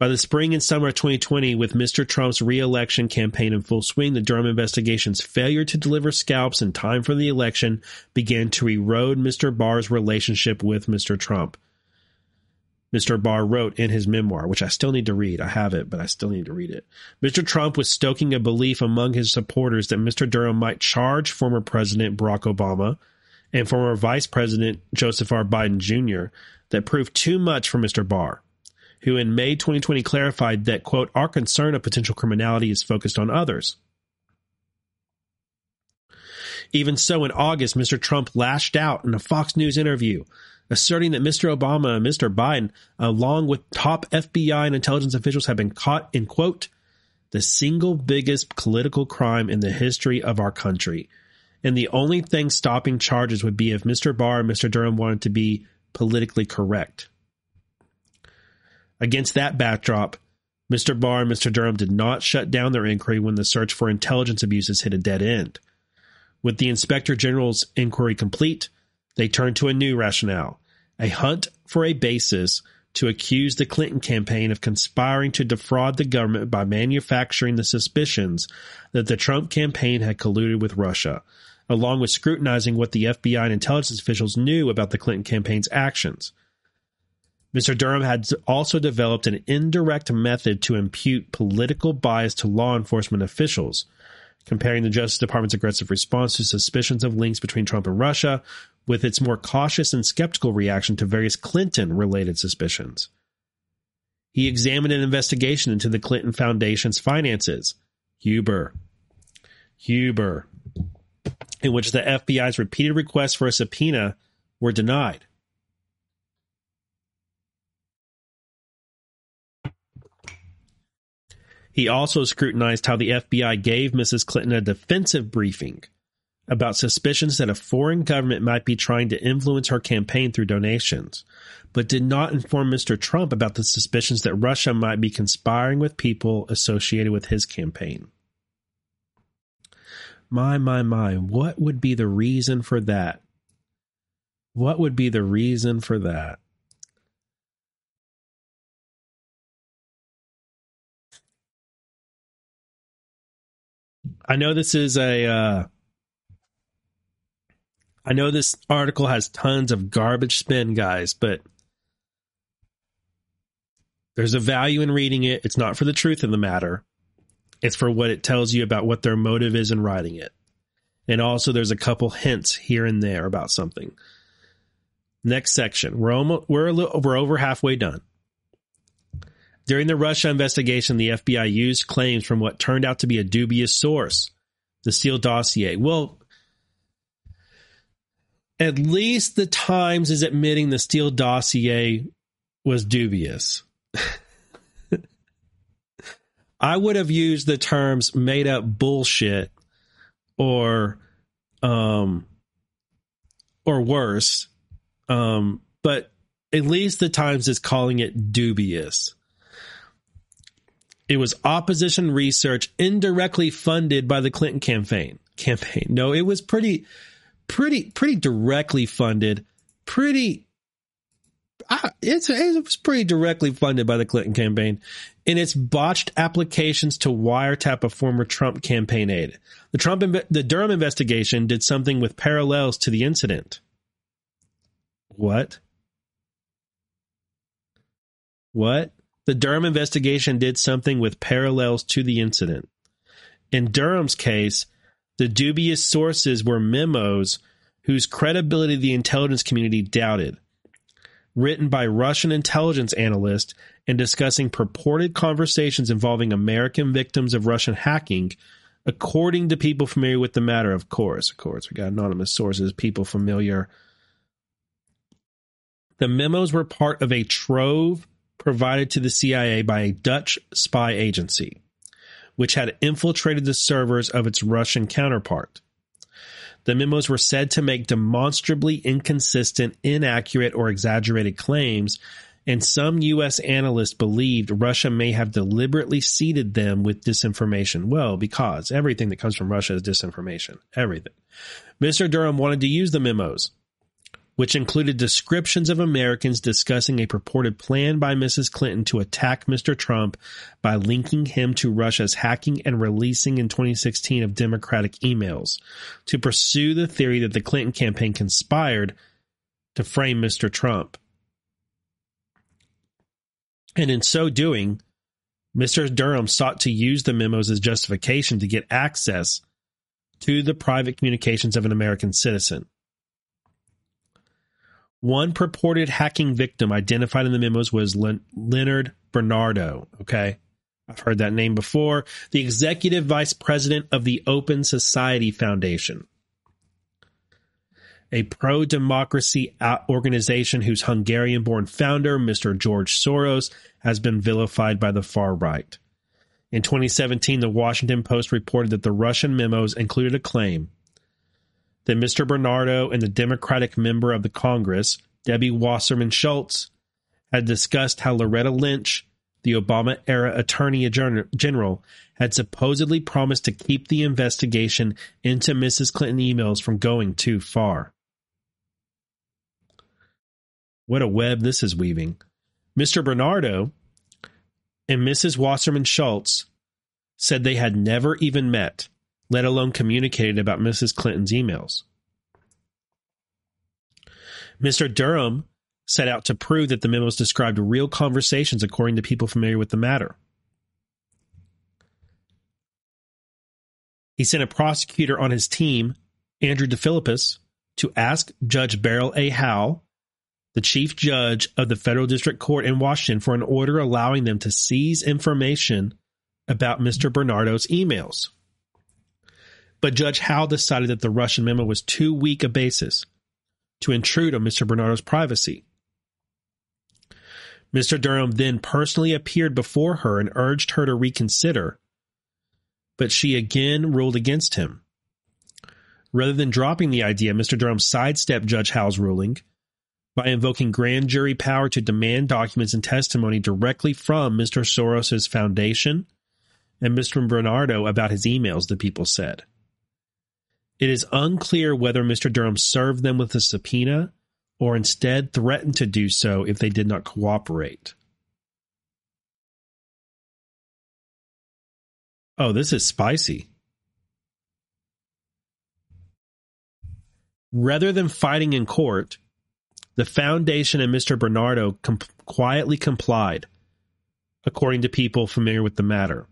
By the spring and summer of 2020, with Mr. Trump's reelection campaign in full swing, the Durham investigation's failure to deliver scalps in time for the election began to erode Mr. Barr's relationship with Mr. Trump. Mr. Barr wrote in his memoir, which I still need to read. I have it, but I still need to read it. Mr. Trump was stoking a belief among his supporters that Mr. Durham might charge former President Barack Obama and former Vice President Joseph R. Biden Jr. that proved too much for Mr. Barr, who in May 2020 clarified that, quote, our concern of potential criminality is focused on others. Even so, in August, Mr. Trump lashed out in a Fox News interview asserting that Mr. Obama and Mr. Biden, along with top FBI and intelligence officials, have been caught in, quote, the single biggest political crime in the history of our country. And the only thing stopping charges would be if Mr. Barr and Mr. Durham wanted to be politically correct. Against that backdrop, Mr. Barr and Mr. Durham did not shut down their inquiry when the search for intelligence abuses hit a dead end. With the Inspector General's inquiry complete, they turned to a new rationale a hunt for a basis to accuse the Clinton campaign of conspiring to defraud the government by manufacturing the suspicions that the Trump campaign had colluded with Russia, along with scrutinizing what the FBI and intelligence officials knew about the Clinton campaign's actions. Mr. Durham had also developed an indirect method to impute political bias to law enforcement officials, comparing the Justice Department's aggressive response to suspicions of links between Trump and Russia with its more cautious and skeptical reaction to various Clinton related suspicions. He examined an investigation into the Clinton Foundation's finances, Huber, Huber, in which the FBI's repeated requests for a subpoena were denied. He also scrutinized how the FBI gave Mrs. Clinton a defensive briefing about suspicions that a foreign government might be trying to influence her campaign through donations, but did not inform Mr. Trump about the suspicions that Russia might be conspiring with people associated with his campaign. My, my, my, what would be the reason for that? What would be the reason for that? I know this is a. Uh, I know this article has tons of garbage spin, guys, but there's a value in reading it. It's not for the truth of the matter, it's for what it tells you about what their motive is in writing it. And also, there's a couple hints here and there about something. Next section. We're almost we're a little, we're over halfway done. During the Russia investigation, the FBI used claims from what turned out to be a dubious source, the Steele dossier. Well, at least the Times is admitting the Steele dossier was dubious. I would have used the terms made up bullshit or um or worse. Um but at least the Times is calling it dubious. It was opposition research indirectly funded by the Clinton campaign. Campaign. No, it was pretty, pretty, pretty directly funded. Pretty. It's, it was pretty directly funded by the Clinton campaign in its botched applications to wiretap a former Trump campaign aide. The Trump, the Durham investigation did something with parallels to the incident. What? What? The Durham investigation did something with parallels to the incident. In Durham's case, the dubious sources were memos whose credibility the intelligence community doubted, written by Russian intelligence analysts and discussing purported conversations involving American victims of Russian hacking, according to people familiar with the matter. Of course, of course, we got anonymous sources, people familiar The memos were part of a trove provided to the CIA by a Dutch spy agency, which had infiltrated the servers of its Russian counterpart. The memos were said to make demonstrably inconsistent, inaccurate, or exaggerated claims, and some U.S. analysts believed Russia may have deliberately seeded them with disinformation. Well, because everything that comes from Russia is disinformation. Everything. Mr. Durham wanted to use the memos which included descriptions of Americans discussing a purported plan by Mrs. Clinton to attack Mr. Trump by linking him to Russia's hacking and releasing in 2016 of Democratic emails to pursue the theory that the Clinton campaign conspired to frame Mr. Trump. And in so doing, Mr. Durham sought to use the memos as justification to get access to the private communications of an American citizen. One purported hacking victim identified in the memos was Len- Leonard Bernardo. Okay. I've heard that name before. The executive vice president of the Open Society Foundation, a pro democracy organization whose Hungarian born founder, Mr. George Soros, has been vilified by the far right. In 2017, the Washington Post reported that the Russian memos included a claim that Mr. Bernardo and the Democratic member of the Congress, Debbie Wasserman Schultz, had discussed how Loretta Lynch, the Obama era Attorney General, had supposedly promised to keep the investigation into Mrs. Clinton emails from going too far. What a web this is weaving. Mr. Bernardo and Mrs. Wasserman Schultz said they had never even met let alone communicated about Mrs. Clinton's emails. Mr. Durham set out to prove that the memos described real conversations according to people familiar with the matter. He sent a prosecutor on his team, Andrew DeFilippis, to ask Judge Beryl A. Howell, the chief judge of the federal district court in Washington, for an order allowing them to seize information about Mr. Bernardo's emails. But Judge Howell decided that the Russian memo was too weak a basis to intrude on Mr. Bernardo's privacy. Mr. Durham then personally appeared before her and urged her to reconsider, but she again ruled against him. Rather than dropping the idea, Mr. Durham sidestepped Judge Howell's ruling by invoking grand jury power to demand documents and testimony directly from Mr. Soros's foundation and Mr. Bernardo about his emails, the people said. It is unclear whether Mr. Durham served them with a subpoena or instead threatened to do so if they did not cooperate. Oh, this is spicy. Rather than fighting in court, the foundation and Mr. Bernardo com- quietly complied, according to people familiar with the matter.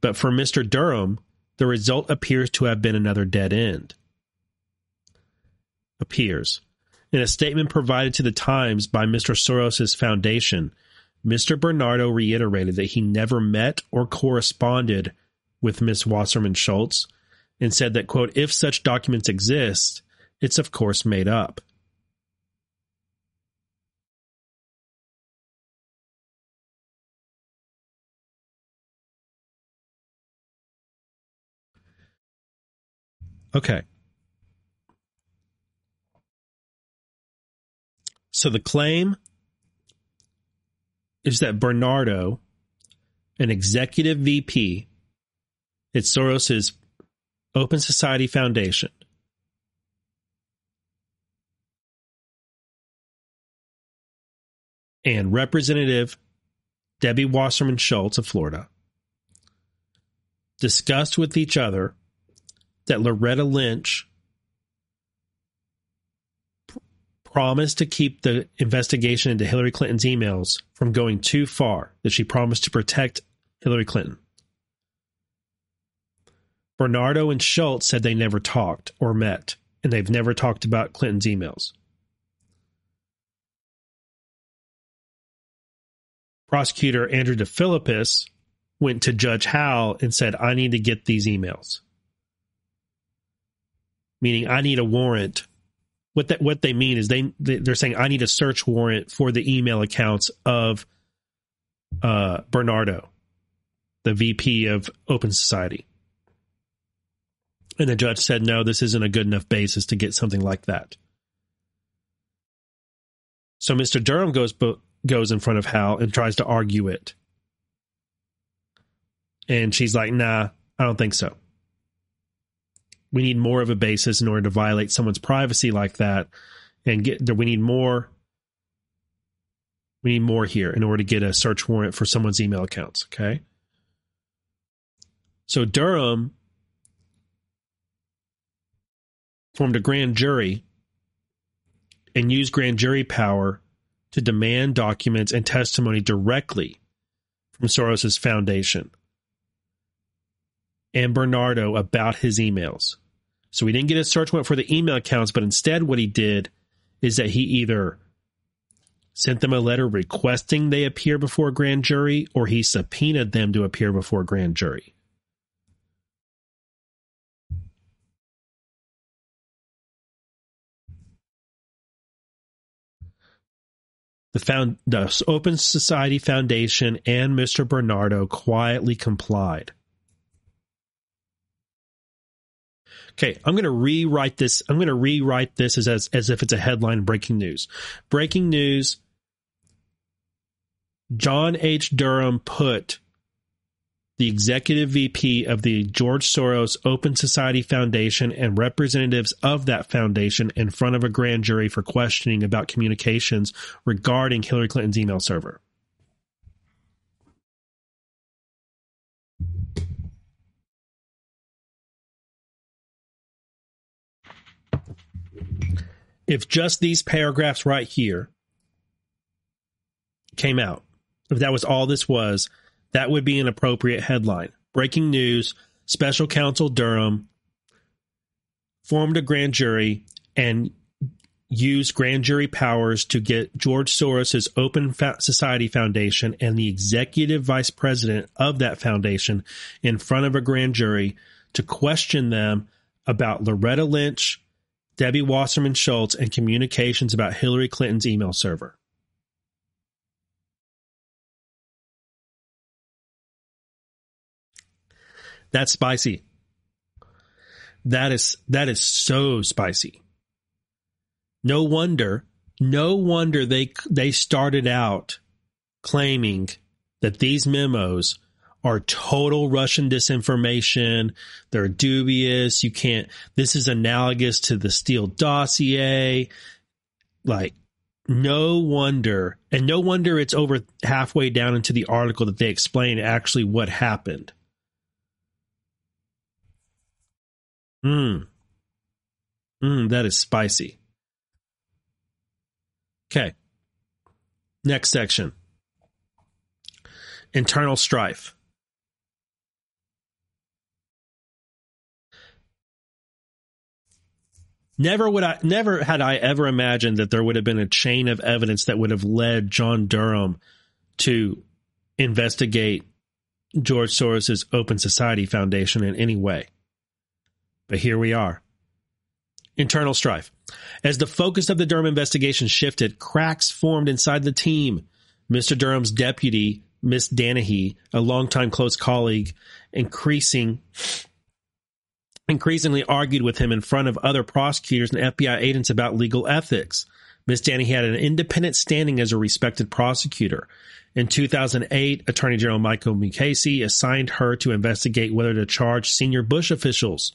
But for Mr. Durham, the result appears to have been another dead end. Appears. In a statement provided to the Times by Mr. Soros' foundation, Mr. Bernardo reiterated that he never met or corresponded with Ms. Wasserman Schultz and said that, quote, if such documents exist, it's of course made up. Okay. So the claim is that Bernardo, an executive VP at Soros's Open Society Foundation, and Representative Debbie Wasserman Schultz of Florida discussed with each other that Loretta Lynch pr- promised to keep the investigation into Hillary Clinton's emails from going too far, that she promised to protect Hillary Clinton. Bernardo and Schultz said they never talked or met, and they've never talked about Clinton's emails. Prosecutor Andrew DeFilippis went to Judge Howell and said, I need to get these emails meaning I need a warrant what that what they mean is they they're saying I need a search warrant for the email accounts of uh, Bernardo, the VP of Open Society. And the judge said, no, this isn't a good enough basis to get something like that. So Mr. Durham goes goes in front of Hal and tries to argue it. And she's like, nah, I don't think so. We need more of a basis in order to violate someone's privacy like that and get we need more we need more here in order to get a search warrant for someone's email accounts, okay? So Durham formed a grand jury and used grand jury power to demand documents and testimony directly from Soros's foundation and Bernardo about his emails. So he didn't get a search warrant for the email accounts, but instead what he did is that he either sent them a letter requesting they appear before a grand jury or he subpoenaed them to appear before a grand jury. The, found, the Open Society Foundation and Mr. Bernardo quietly complied. Okay, I'm going to rewrite this. I'm going to rewrite this as, as, as if it's a headline breaking news. Breaking news John H. Durham put the executive VP of the George Soros Open Society Foundation and representatives of that foundation in front of a grand jury for questioning about communications regarding Hillary Clinton's email server. If just these paragraphs right here came out, if that was all this was, that would be an appropriate headline. Breaking news Special Counsel Durham formed a grand jury and used grand jury powers to get George Soros's Open Society Foundation and the executive vice president of that foundation in front of a grand jury to question them about Loretta Lynch, Debbie Wasserman Schultz, and communications about Hillary Clinton's email server. That's spicy. That is that is so spicy. No wonder, no wonder they they started out claiming that these memos are total Russian disinformation. They're dubious. You can't, this is analogous to the Steele dossier. Like, no wonder, and no wonder it's over halfway down into the article that they explain actually what happened. Mmm. Mmm, that is spicy. Okay. Next section internal strife. Never would I, never had I ever imagined that there would have been a chain of evidence that would have led John Durham to investigate George Soros's Open Society Foundation in any way. But here we are. Internal strife. As the focus of the Durham investigation shifted, cracks formed inside the team. Mr. Durham's deputy, Miss Dannehy, a longtime close colleague, increasing increasingly argued with him in front of other prosecutors and FBI agents about legal ethics. Miss Dannehy had an independent standing as a respected prosecutor. In 2008, Attorney General Michael Mukasey assigned her to investigate whether to charge senior Bush officials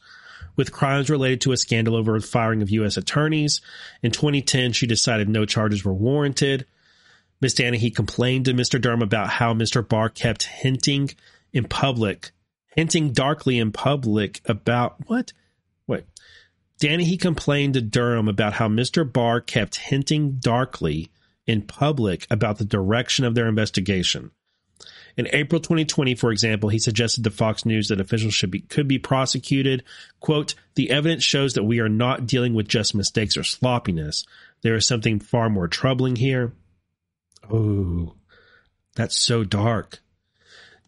with crimes related to a scandal over the firing of U.S. attorneys. In 2010, she decided no charges were warranted. Ms. Dannehy complained to Mr. Durham about how Mr. Barr kept hinting in public, hinting darkly in public about what? What? Dannehy complained to Durham about how Mr. Barr kept hinting darkly in public about the direction of their investigation. In April 2020, for example, he suggested to Fox News that officials should be could be prosecuted. "Quote: The evidence shows that we are not dealing with just mistakes or sloppiness. There is something far more troubling here." Oh, that's so dark.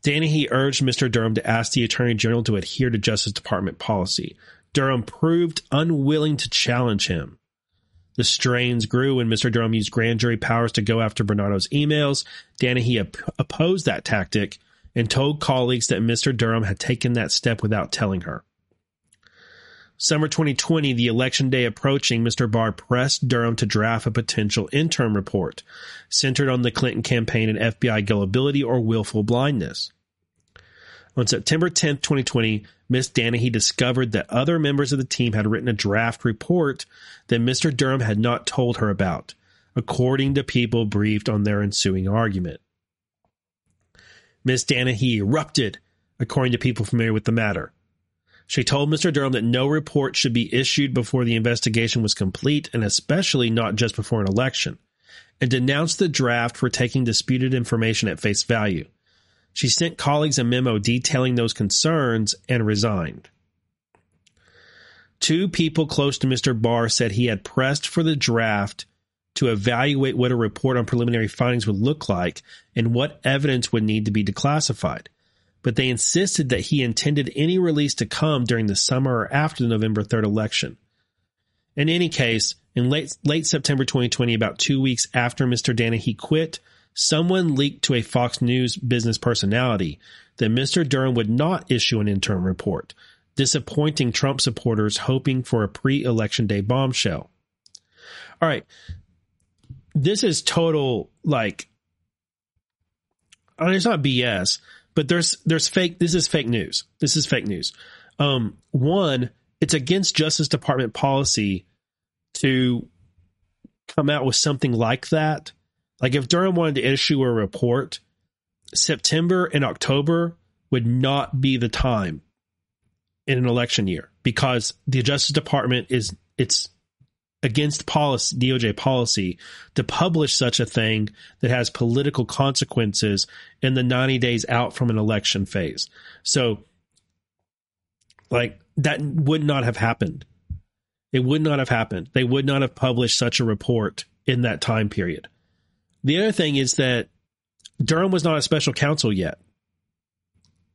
Dannehy urged Mr. Durham to ask the Attorney General to adhere to Justice Department policy. Durham proved unwilling to challenge him. The strains grew when Mr. Durham used grand jury powers to go after Bernardo's emails. Dannehy op- opposed that tactic and told colleagues that Mr. Durham had taken that step without telling her. Summer 2020, the election day approaching, Mr. Barr pressed Durham to draft a potential interim report centered on the Clinton campaign and FBI gullibility or willful blindness. On September 10, 2020, Ms. Dannehy discovered that other members of the team had written a draft report that Mr. Durham had not told her about, according to people briefed on their ensuing argument. Ms. Dannehy erupted, according to people familiar with the matter. She told Mr. Durham that no report should be issued before the investigation was complete, and especially not just before an election, and denounced the draft for taking disputed information at face value. She sent colleagues a memo detailing those concerns and resigned. Two people close to Mr. Barr said he had pressed for the draft to evaluate what a report on preliminary findings would look like and what evidence would need to be declassified but they insisted that he intended any release to come during the summer or after the November 3rd election. In any case, in late, late September 2020, about two weeks after Mr. Dannehy quit, someone leaked to a Fox News business personality that Mr. Durham would not issue an interim report, disappointing Trump supporters hoping for a pre election day bombshell. All right. This is total, like, I mean, it's not BS but there's there's fake. This is fake news. This is fake news. Um, one, it's against Justice Department policy to come out with something like that. Like if Durham wanted to issue a report, September and October would not be the time in an election year because the Justice Department is it's against policy, DOJ policy to publish such a thing that has political consequences in the 90 days out from an election phase. So, like, that would not have happened. It would not have happened. They would not have published such a report in that time period. The other thing is that Durham was not a special counsel yet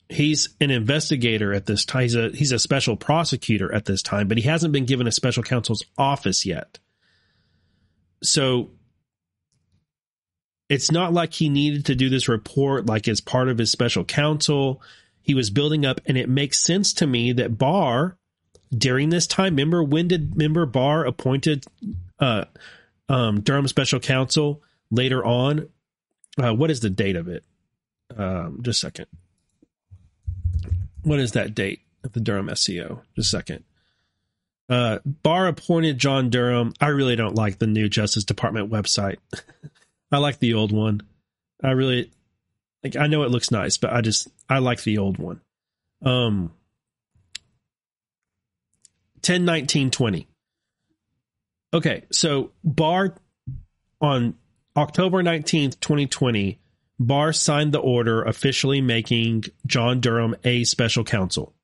he's an investigator at this time. He's a he's a special prosecutor at this time, but he hasn't been given a special counsel's office yet. So it's not like he needed to do this report like as part of his special counsel. He was building up, and it makes sense to me that Barr during this time. Remember when did member Barr appointed uh, um, Durham special counsel later on? Uh, what is the date of it? Um, just a second what is that date of the Durham SCO? Just a second. Uh, Barr appointed John Durham. I really don't like the new Justice Department website. I like the old one. I really like. I know it looks nice, but I just I like the old one. Um, ten nineteen twenty. Okay, so Barr on October nineteenth, twenty twenty Barr signed the order officially making John Durham a special counsel.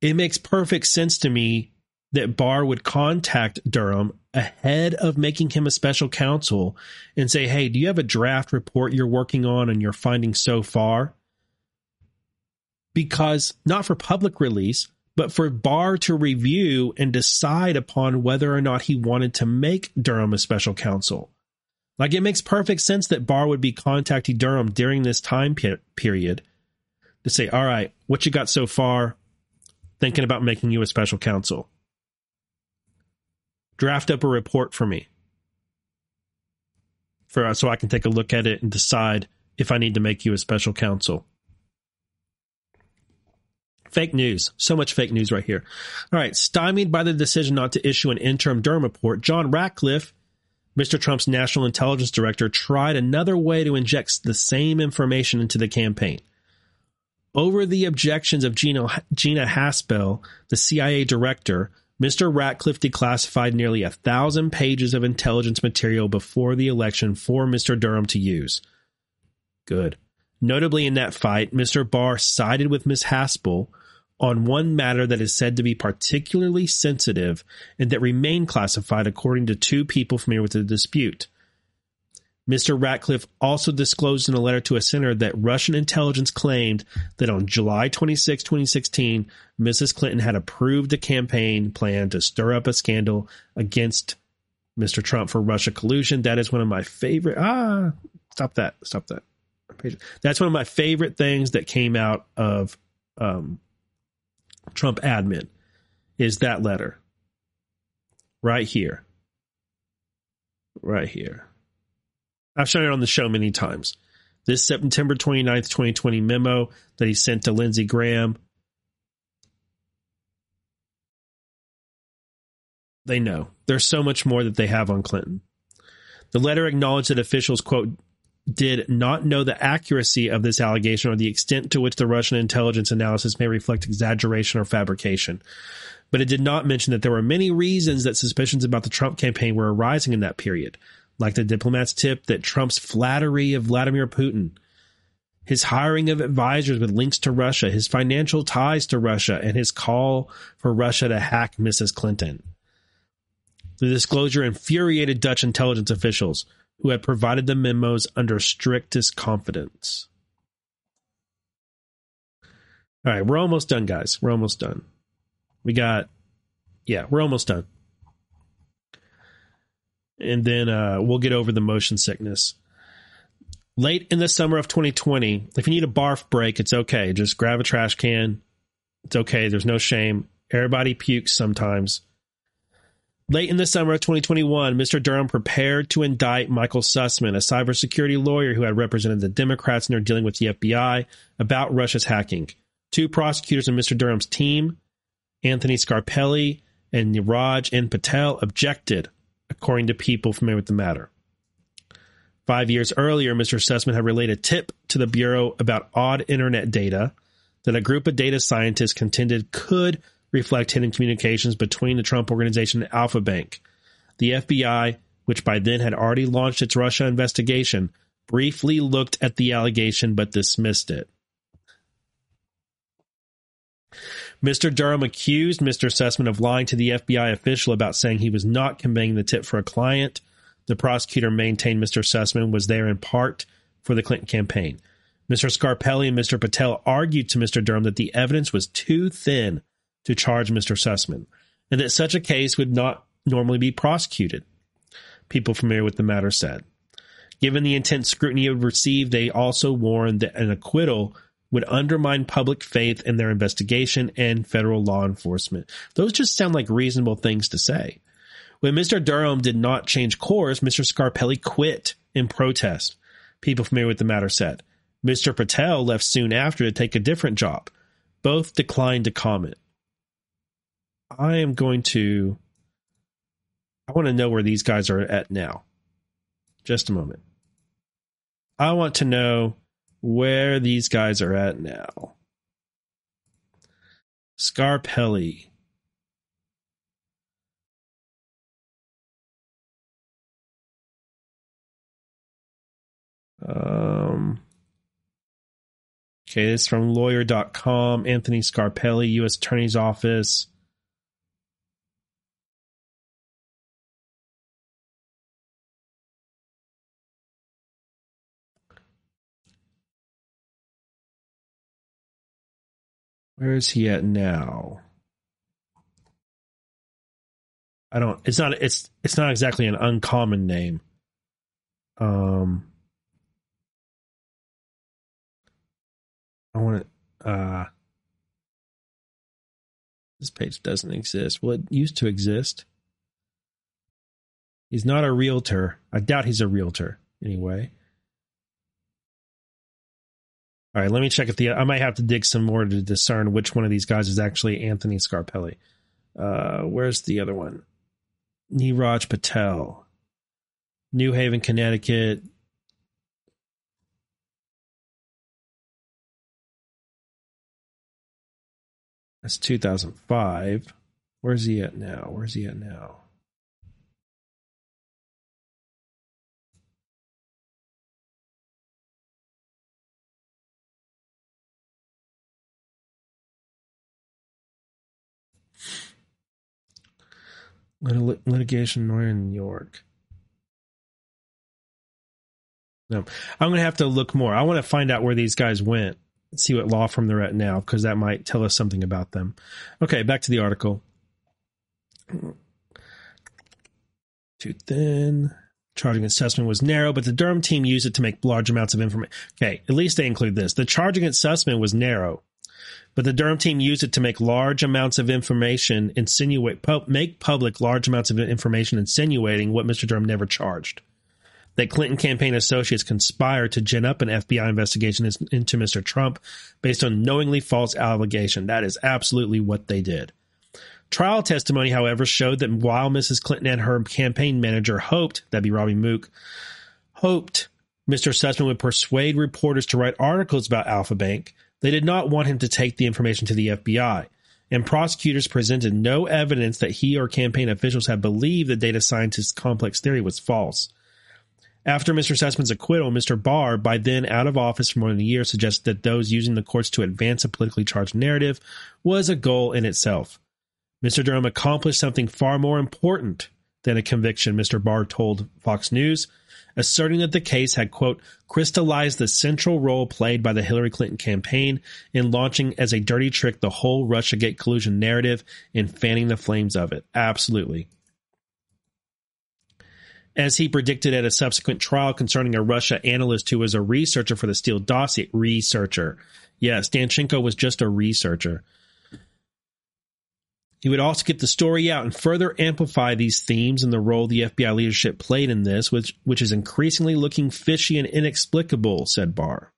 It makes perfect sense to me that Barr would contact Durham ahead of making him a special counsel and say, Hey, do you have a draft report you're working on and you're finding so far? Because not for public release, but for Barr to review and decide upon whether or not he wanted to make Durham a special counsel. Like it makes perfect sense that Barr would be contacting Durham during this time pe- period to say, "All right, what you got so far? Thinking about making you a special counsel. Draft up a report for me, for uh, so I can take a look at it and decide if I need to make you a special counsel." Fake news. So much fake news right here. All right. Stymied by the decision not to issue an interim Durham report, John Ratcliffe Mr. Trump's national intelligence director tried another way to inject the same information into the campaign. Over the objections of Gina, Gina Haspel, the CIA director, Mr. Ratcliffe declassified nearly a thousand pages of intelligence material before the election for Mr. Durham to use. Good. Notably, in that fight, Mr. Barr sided with Ms. Haspel on one matter that is said to be particularly sensitive and that remained classified according to two people familiar with the dispute. Mr. Ratcliffe also disclosed in a letter to a senator that Russian intelligence claimed that on July 26, 2016, Mrs. Clinton had approved a campaign plan to stir up a scandal against Mr. Trump for Russia collusion. That is one of my favorite. Ah, stop that. Stop that. That's one of my favorite things that came out of um, Trump admin is that letter right here. Right here. I've shown it on the show many times. This September 29th, 2020 memo that he sent to Lindsey Graham. They know. There's so much more that they have on Clinton. The letter acknowledged that officials, quote, did not know the accuracy of this allegation or the extent to which the Russian intelligence analysis may reflect exaggeration or fabrication. But it did not mention that there were many reasons that suspicions about the Trump campaign were arising in that period like the diplomat's tip that Trump's flattery of Vladimir Putin, his hiring of advisors with links to Russia, his financial ties to Russia, and his call for Russia to hack Mrs. Clinton. The disclosure infuriated Dutch intelligence officials who had provided the memos under strictest confidence. All right, we're almost done, guys. We're almost done. We got, yeah, we're almost done and then uh, we'll get over the motion sickness. Late in the summer of 2020, if you need a barf break, it's okay. Just grab a trash can. It's okay. There's no shame. Everybody pukes sometimes. Late in the summer of 2021, Mr. Durham prepared to indict Michael Sussmann, a cybersecurity lawyer who had represented the Democrats in their dealing with the FBI about Russia's hacking. Two prosecutors in Mr. Durham's team, Anthony Scarpelli and Neeraj N. Patel, objected according to people familiar with the matter. Five years earlier, Mr. Sussmann had relayed a tip to the Bureau about odd internet data that a group of data scientists contended could reflect hidden communications between the Trump Organization and Alfa Bank. The FBI, which by then had already launched its Russia investigation, briefly looked at the allegation but dismissed it. Mr. Durham accused Mr. Sussmann of lying to the FBI official about saying he was not conveying the tip for a client. The prosecutor maintained Mr. Sussmann was there in part for the Clinton campaign. Mr. Scarpelli and Mr. Patel argued to Mr. Durham that the evidence was too thin to charge Mr. Sussmann and that such a case would not normally be prosecuted. People familiar with the matter said. Given the intense scrutiny it would receive, they also warned that an acquittal would undermine public faith in their investigation and federal law enforcement. Those just sound like reasonable things to say. When Mr. Durham did not change course, Mr. Scarpelli quit in protest. People familiar with the matter said. Mr. Patel left soon after to take a different job. Both declined to comment. I am going to. I want to know where these guys are at now. Just a moment. I want to know where these guys are at now. Scarpelli. Um, okay, this is from lawyer.com. Anthony Scarpelli, U.S. Attorney's Office. Where is he at now? I don't. It's not. It's it's not exactly an uncommon name. Um, I want to. Uh, this page doesn't exist. Well, it used to exist. He's not a realtor. I doubt he's a realtor anyway. All right, let me check if the I might have to dig some more to discern which one of these guys is actually Anthony Scarpelli. Uh, where's the other one? Neeraj Patel, New Haven, Connecticut. That's 2005. Where's he at now? Where's he at now? Lit- litigation lawyer in New York. No, I'm going to have to look more. I want to find out where these guys went, see what law firm they're at now, because that might tell us something about them. Okay, back to the article. Too thin. Charging assessment was narrow, but the Durham team used it to make large amounts of information. Okay, at least they include this. The charging assessment was narrow, but the Durham team used it to make large amounts of information insinuate, pu- make public large amounts of information insinuating what Mr. Durham never charged. That Clinton campaign associates conspired to gin up an FBI investigation into Mr. Trump based on knowingly false allegation. That is absolutely what they did. Trial testimony, however, showed that while Mrs. Clinton and her campaign manager hoped, that'd be Robbie Mook, hoped Mr. Sussmann would persuade reporters to write articles about Alfa Bank, they did not want him to take the information to the FBI. And prosecutors presented no evidence that he or campaign officials had believed the data scientist's complex theory was false. After Mr. Sussmann's acquittal, Mr. Barr, by then out of office for more than a year, suggested that those using the courts to advance a politically charged narrative was a goal in itself. Mr. Durham accomplished something far more important than a conviction, Mr. Barr told Fox News, asserting that the case had, quote, crystallized the central role played by the Hillary Clinton campaign in launching as a dirty trick the whole Russiagate collusion narrative and fanning the flames of it. Absolutely. As he predicted at a subsequent trial concerning a Russia analyst who was a researcher for the Steele dossier, researcher. Yes, Danchenko was just a researcher. He would also get the story out and further amplify these themes and the role the FBI leadership played in this, which, which is increasingly looking fishy and inexplicable, said Barr.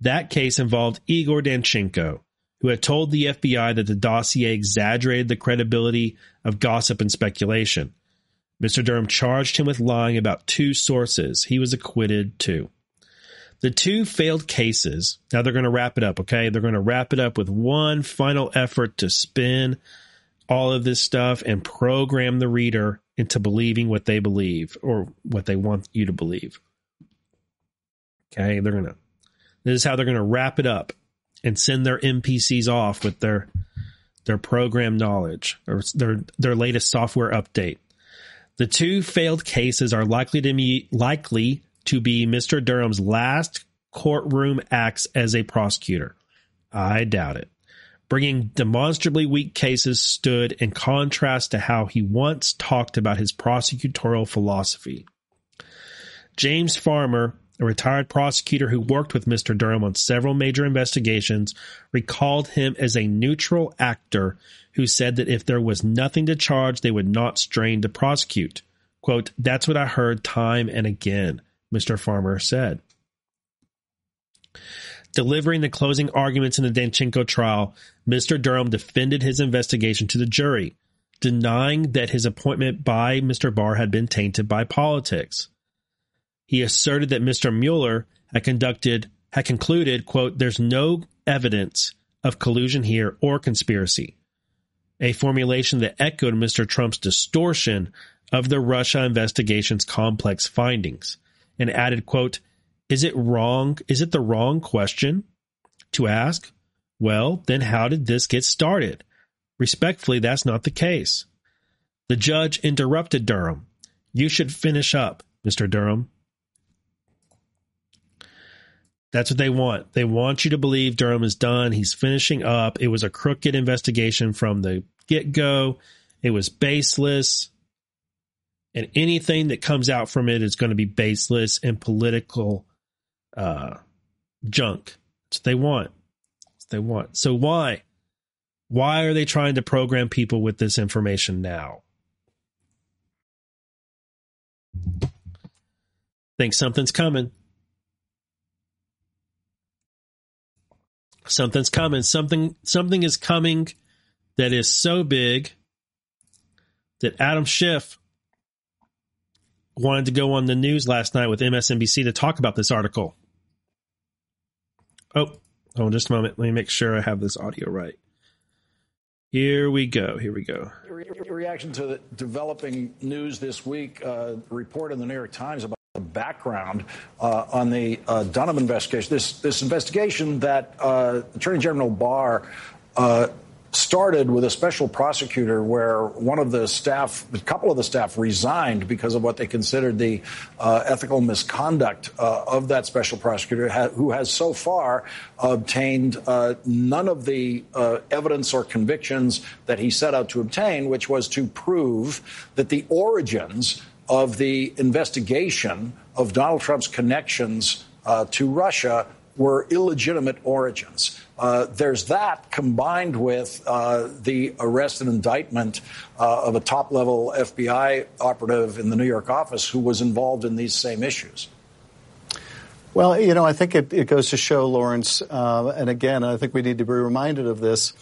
That case involved Igor Danchenko, who had told the FBI that the dossier exaggerated the credibility of gossip and speculation. Mr. Durham charged him with lying about two sources. He was acquitted too. The two failed cases, now they're going to wrap it up, okay? They're going to wrap it up with one final effort to spin all of this stuff and program the reader into believing what they believe or what they want you to believe. Okay, they're going to, this is how they're going to wrap it up and send their NPCs off with their their program knowledge or their their latest software update. The two failed cases are likely to be likely to be Mr. Durham's last courtroom acts as a prosecutor. I doubt it. Bringing demonstrably weak cases stood in contrast to how he once talked about his prosecutorial philosophy. James Farmer, a retired prosecutor who worked with Mr. Durham on several major investigations, recalled him as a neutral actor who said that if there was nothing to charge, they would not strain to prosecute. Quote, that's what I heard time and again. Mr. Farmer said. Delivering the closing arguments in the Danchenko trial, Mr. Durham defended his investigation to the jury, denying that his appointment by Mr. Barr had been tainted by politics. He asserted that Mr. Mueller had conducted had concluded, quote, there's no evidence of collusion here or conspiracy. A formulation that echoed Mr. Trump's distortion of the Russia investigation's complex findings and added, quote, is it wrong? Is it the wrong question to ask? Well, then how did this get started? Respectfully, that's not the case. The judge interrupted Durham. You should finish up, Mr. Durham. That's what they want. They want you to believe Durham is done. He's finishing up. It was a crooked investigation from the get go. It was baseless and anything that comes out from it is going to be baseless and political uh, junk. That's what they want. What they want. So why? Why are they trying to program people with this information now? Think something's coming. Something's coming. Something something is coming that is so big that Adam Schiff wanted to go on the news last night with MSNBC to talk about this article. Oh, hold on just a moment. Let me make sure I have this audio right. Here we go. Here we go. Reaction to the developing news this week. Uh, report in the New York Times about the background uh, on the uh, investigation. This this investigation that uh, Attorney General Barr uh, started with a special prosecutor where one of the staff, a couple of the staff resigned because of what they considered the uh, ethical misconduct uh, of that special prosecutor, who has so far obtained uh, none of the uh, evidence or convictions that he set out to obtain, which was to prove that the origins of the investigation of Donald Trump's connections uh, to Russia were illegitimate origins. Uh, there's that combined with uh, the arrest and indictment uh, of a top level FBI operative in the New York office who was involved in these same issues. Well, you know, I think it, it goes to show, Lawrence, uh, and again, I think we need to be reminded of this.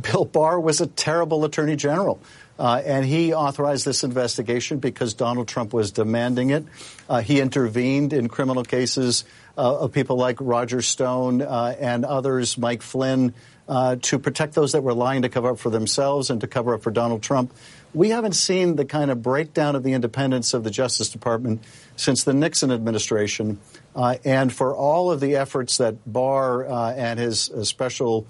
Bill Barr was a terrible attorney general. Uh, and he authorized this investigation because Donald Trump was demanding it. Uh, he intervened in criminal cases of people like Roger Stone uh, and others, Mike Flynn, uh, to protect those that were lying to cover up for themselves and to cover up for Donald Trump. We haven't seen the kind of breakdown of the independence of the Justice Department since the Nixon administration. Uh, and for all of the efforts that Barr and his special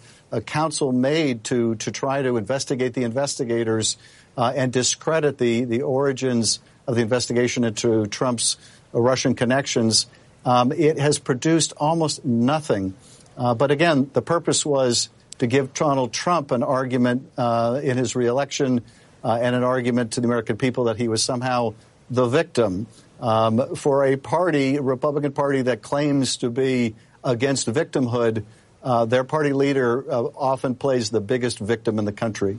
counsel made to, to try to investigate the investigators, uh, and discredit the, the origins of the investigation into Trump's uh, Russian connections, um, it has produced almost nothing. Uh, but again, the purpose was to give Donald Trump an argument uh, in his reelection uh, and an argument to the American people that he was somehow the victim um, for a party, a Republican Party that claims to be against victimhood. Uh, their party leader often plays the biggest victim in the country.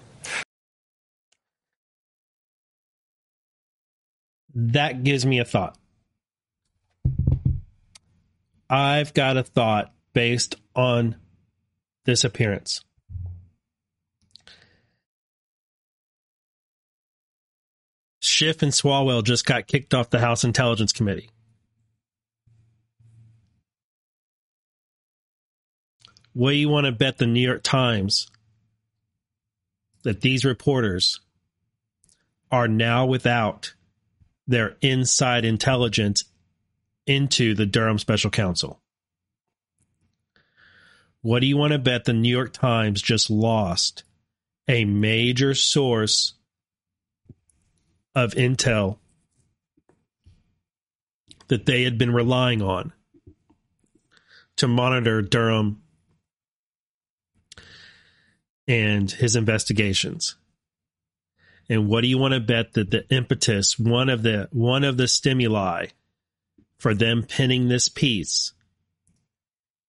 that gives me a thought. I've got a thought based on this appearance. Schiff and Swalwell just got kicked off the House Intelligence Committee. What do you want to bet the New York Times that these reporters are now without their inside intelligence into the Durham Special Counsel. What do you want to bet the New York Times just lost a major source of intel that they had been relying on to monitor Durham and his investigations? And what do you want to bet that the impetus, one of the one of the stimuli for them pinning this piece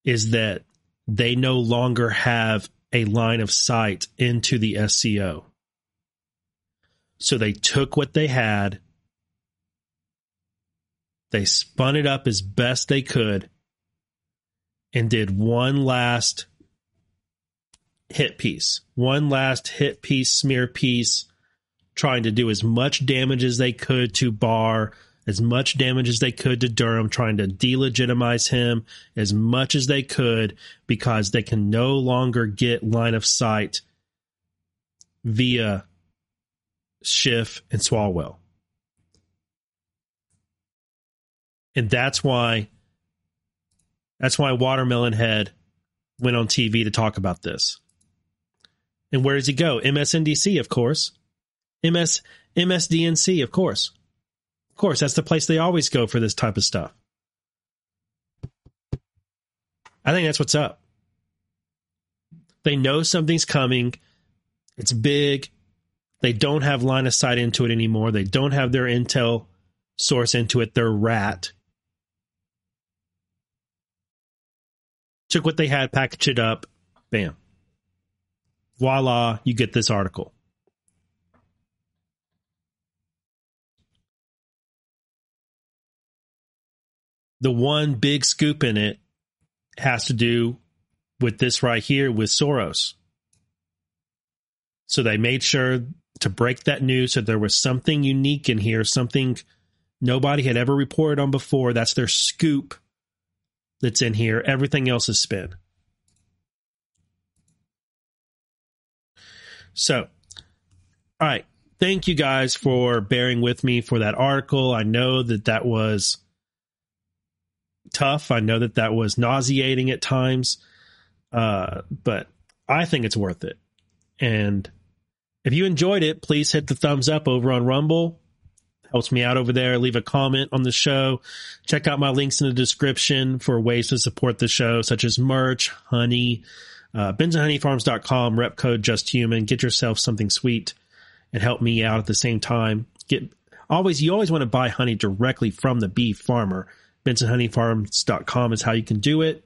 is that they no longer have a line of sight into the SCO. So they took what they had, they spun it up as best they could, and did one last hit piece, one last hit piece, smear piece trying to do as much damage as they could to Barr, as much damage as they could to Durham, trying to delegitimize him as much as they could because they can no longer get line of sight via Schiff and Swalwell. And that's why that's why Watermelon Head went on TV to talk about this. And where does he go? MSNBC, of course. MS MSDNC, of course. Course, that's the place they always go for this type of stuff. I think that's what's up. They know something's coming. It's big. They don't have line of sight into it anymore. They don't have their intel source into it. They're rat. Took what they had, packaged it up, bam. Voila, you get this article. The one big scoop in it has to do with this right here with Soros. So they made sure to break that news so there was something unique in here, something nobody had ever reported on before. That's their scoop that's in here. Everything else is spin. So, all right. Thank you guys for bearing with me for that article. I know that that was tough. I know that that was nauseating at times, uh, but I think it's worth it. And if you enjoyed it, please hit the thumbs up over on Rumble. Helps me out over there. Leave a comment on the show. Check out my links in the description for ways to support the show, such as merch, honey, uh, bensonhoneyfarms.com, rep code justhuman. Get yourself something sweet and help me out at the same time. Get always, you always want to buy honey directly from the bee farmer. bensonhoneyfarms.com is how you can do it.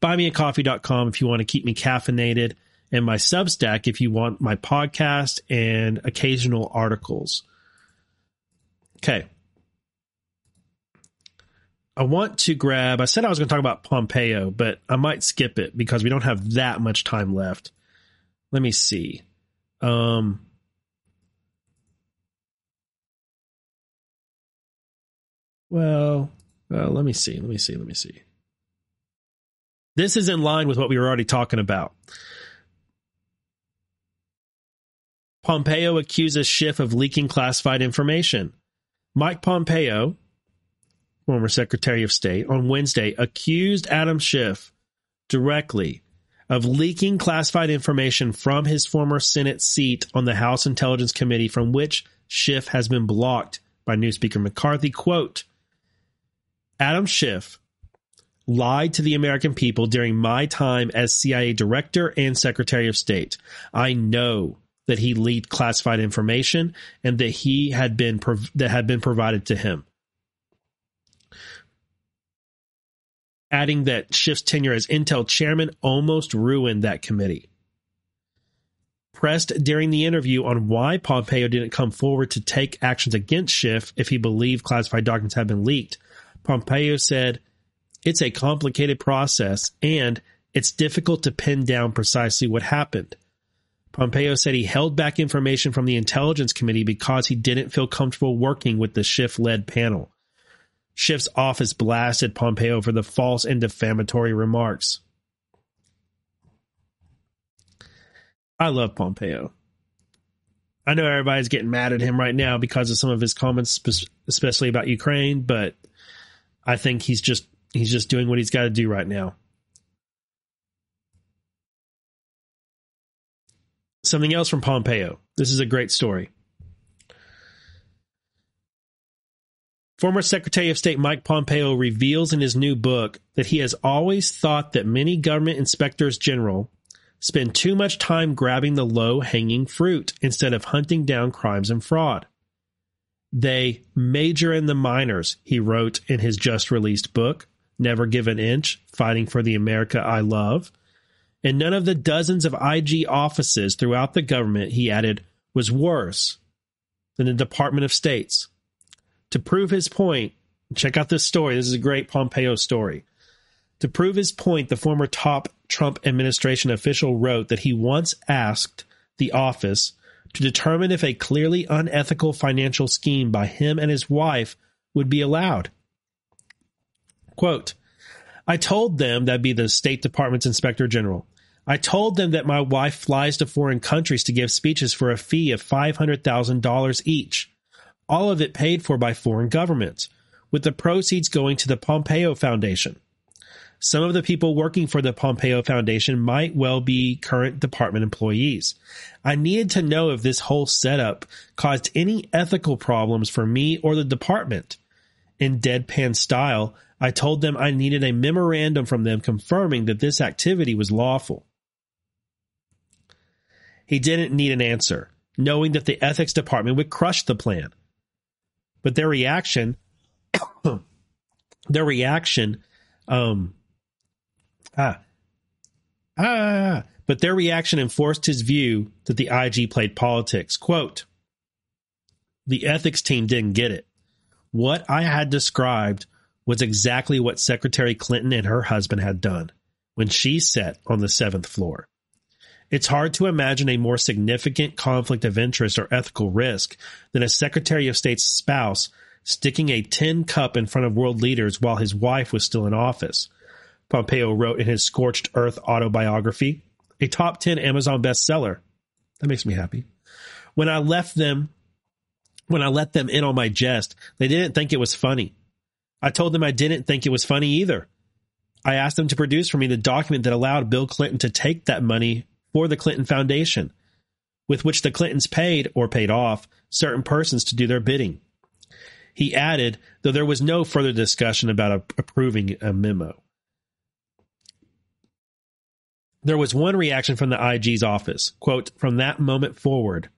Buymeacoffee.com if you want to keep me caffeinated and my Substack if you want my podcast and occasional articles. Okay. I want to grab, I said I was going to talk about Pompeo, but I might skip it because we don't have that much time left. Let me see. Um, well, well, let me see. Let me see. Let me see. This is in line with what we were already talking about. Pompeo accuses Schiff of leaking classified information. Mike Pompeo, former Secretary of State, on Wednesday accused Adam Schiff directly of leaking classified information from his former Senate seat on the House Intelligence Committee, from which Schiff has been blocked by new Speaker McCarthy. Quote Adam Schiff lied to the American people during my time as CIA Director and Secretary of State. I know that he leaked classified information and that he had been prov- that had been provided to him. Adding that Schiff's tenure as Intel chairman almost ruined that committee. Pressed during the interview on why Pompeo didn't come forward to take actions against Schiff if he believed classified documents had been leaked, Pompeo said, It's a complicated process and it's difficult to pin down precisely what happened. Pompeo said he held back information from the Intelligence Committee because he didn't feel comfortable working with the Schiff led panel. Schiff's office blasted Pompeo for the false and defamatory remarks. I love Pompeo. I know everybody's getting mad at him right now because of some of his comments, especially about Ukraine, but I think he's just he's just doing what he's got to do right now. Something else from Pompeo. This is a great story. Former Secretary of State Mike Pompeo reveals in his new book that he has always thought that many government inspectors general spend too much time grabbing the low hanging fruit instead of hunting down crimes and fraud. They major in the minors, he wrote in his just released book, Never Give an Inch Fighting for the America I Love. And none of the dozens of IG offices throughout the government, he added, was worse than the Department of State's. To prove his point, check out this story. This is a great Pompeo story. To prove his point, the former top Trump administration official wrote that he once asked the office to determine if a clearly unethical financial scheme by him and his wife would be allowed. Quote, I told them that'd be the State Department's Inspector General. I told them that my wife flies to foreign countries to give speeches for a fee of $500,000 each, all of it paid for by foreign governments, with the proceeds going to the Pompeo Foundation. Some of the people working for the Pompeo Foundation might well be current department employees. I needed to know if this whole setup caused any ethical problems for me or the department. In deadpan style, I told them I needed a memorandum from them confirming that this activity was lawful. He didn't need an answer, knowing that the ethics department would crush the plan. But their reaction, their reaction, um, ah, ah, but their reaction enforced his view that the IG played politics. Quote, the ethics team didn't get it. What I had described was exactly what Secretary Clinton and her husband had done when she sat on the seventh floor. It's hard to imagine a more significant conflict of interest or ethical risk than a Secretary of State's spouse sticking a tin cup in front of world leaders while his wife was still in office. Pompeo wrote in his Scorched Earth autobiography, a top 10 Amazon bestseller. That makes me happy. When I left them, when I let them in on my jest, they didn't think it was funny. I told them I didn't think it was funny either. I asked them to produce for me the document that allowed Bill Clinton to take that money for the Clinton Foundation. with which the Clintons paid or paid off certain persons to do their bidding. He added, though there was no further discussion about approving a memo. There was one reaction from the IG's office. Quote, from that moment forward,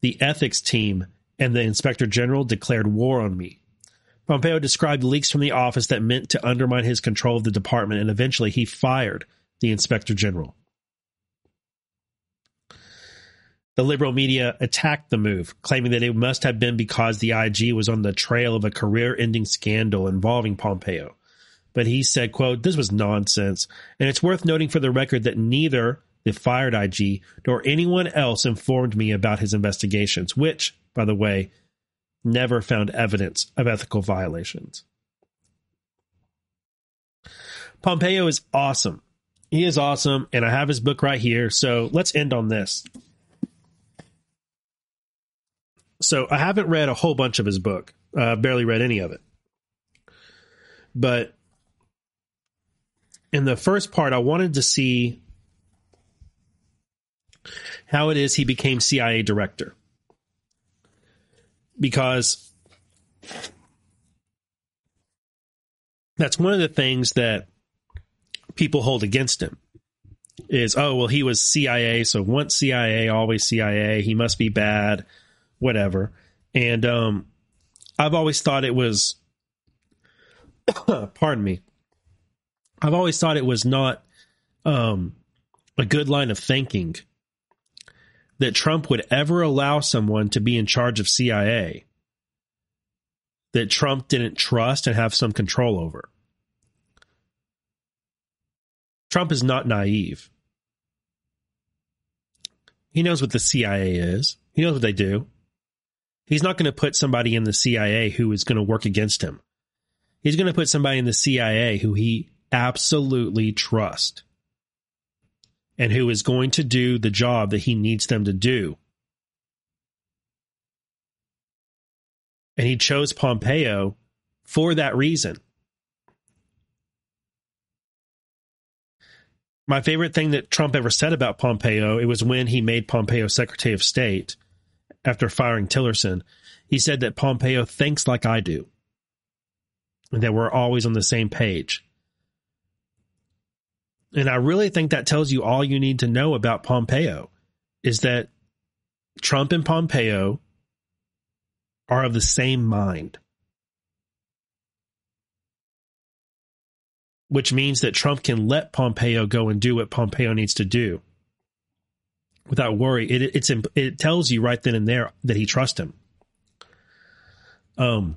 the ethics team and the inspector general declared war on me. Pompeo described leaks from the office that meant to undermine his control of the department, and eventually he fired the inspector general. The liberal media attacked the move, claiming that it must have been because the IG was on the trail of a career ending scandal involving Pompeo. But he said, quote, this was nonsense. And it's worth noting for the record that neither the fired IG nor anyone else informed me about his investigations, which, by the way, never found evidence of ethical violations. Pompeo is awesome. He is awesome, and I have his book right here. So let's end on this. So I haven't read a whole bunch of his book. Uh, I've barely read any of it. But in the first part, I wanted to see how it is he became CIA director. Because that's one of the things that people hold against him is, oh, well, he was CIA, so once CIA, always CIA. He must be bad whatever. And um, I've always thought it was, pardon me, I've always thought it was not um, a good line of thinking that Trump would ever allow someone to be in charge of CIA that Trump didn't trust and have some control over. Trump is not naive. He knows what the CIA is. He knows what they do. He's not going to put somebody in the CIA who is going to work against him. He's going to put somebody in the CIA who he absolutely trust and who is going to do the job that he needs them to do. And he chose Pompeo for that reason. My favorite thing that Trump ever said about Pompeo, it was when he made Pompeo Secretary of State after firing Tillerson, he said that Pompeo thinks like I do, and that we're always on the same page. And I really think that tells you all you need to know about Pompeo is that Trump and Pompeo are of the same mind. Which means that Trump can let Pompeo go and do what Pompeo needs to do without worry. It it's it tells you right then and there that he trusts him. Um.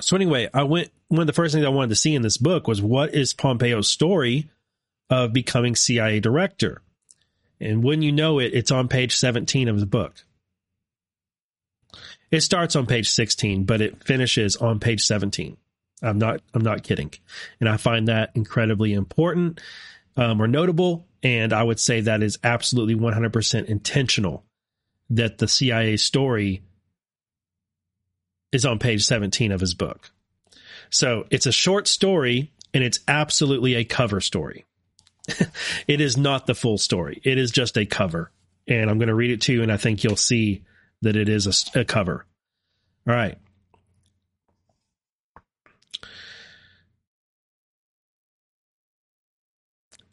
So anyway, I went. One of the first things I wanted to see in this book was what is Pompeo's story of becoming CIA director, and when you know it, it's on page seventeen of the book. It starts on page sixteen, but it finishes on page seventeen. I'm not. I'm not kidding, and I find that incredibly important um, or notable and I would say that is absolutely 100% intentional that the CIA story is on page 17 of his book. So it's a short story and it's absolutely a cover story. it is not the full story. It is just a cover. And I'm going to read it to you and I think you'll see that it is a, a cover. All right.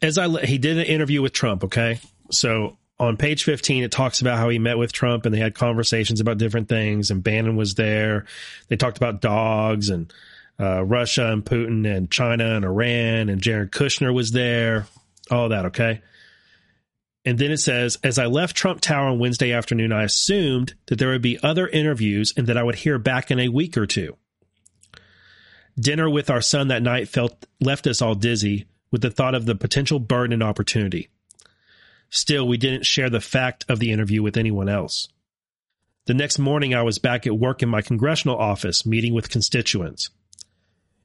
as I he did an interview with Trump. Okay, so on page 15 it talks about how he met with Trump and they had conversations about different things and Bannon was there. They talked about dogs and uh, Russia and Putin and China and Iran and Jared Kushner was there. All that, okay? And then it says, as I left Trump Tower on Wednesday afternoon, I assumed that there would be other interviews and that I would hear back in a week or two. Dinner with our son that night felt left us all dizzy, with the thought of the potential burden and opportunity. Still, we didn't share the fact of the interview with anyone else. The next morning, I was back at work in my congressional office meeting with constituents.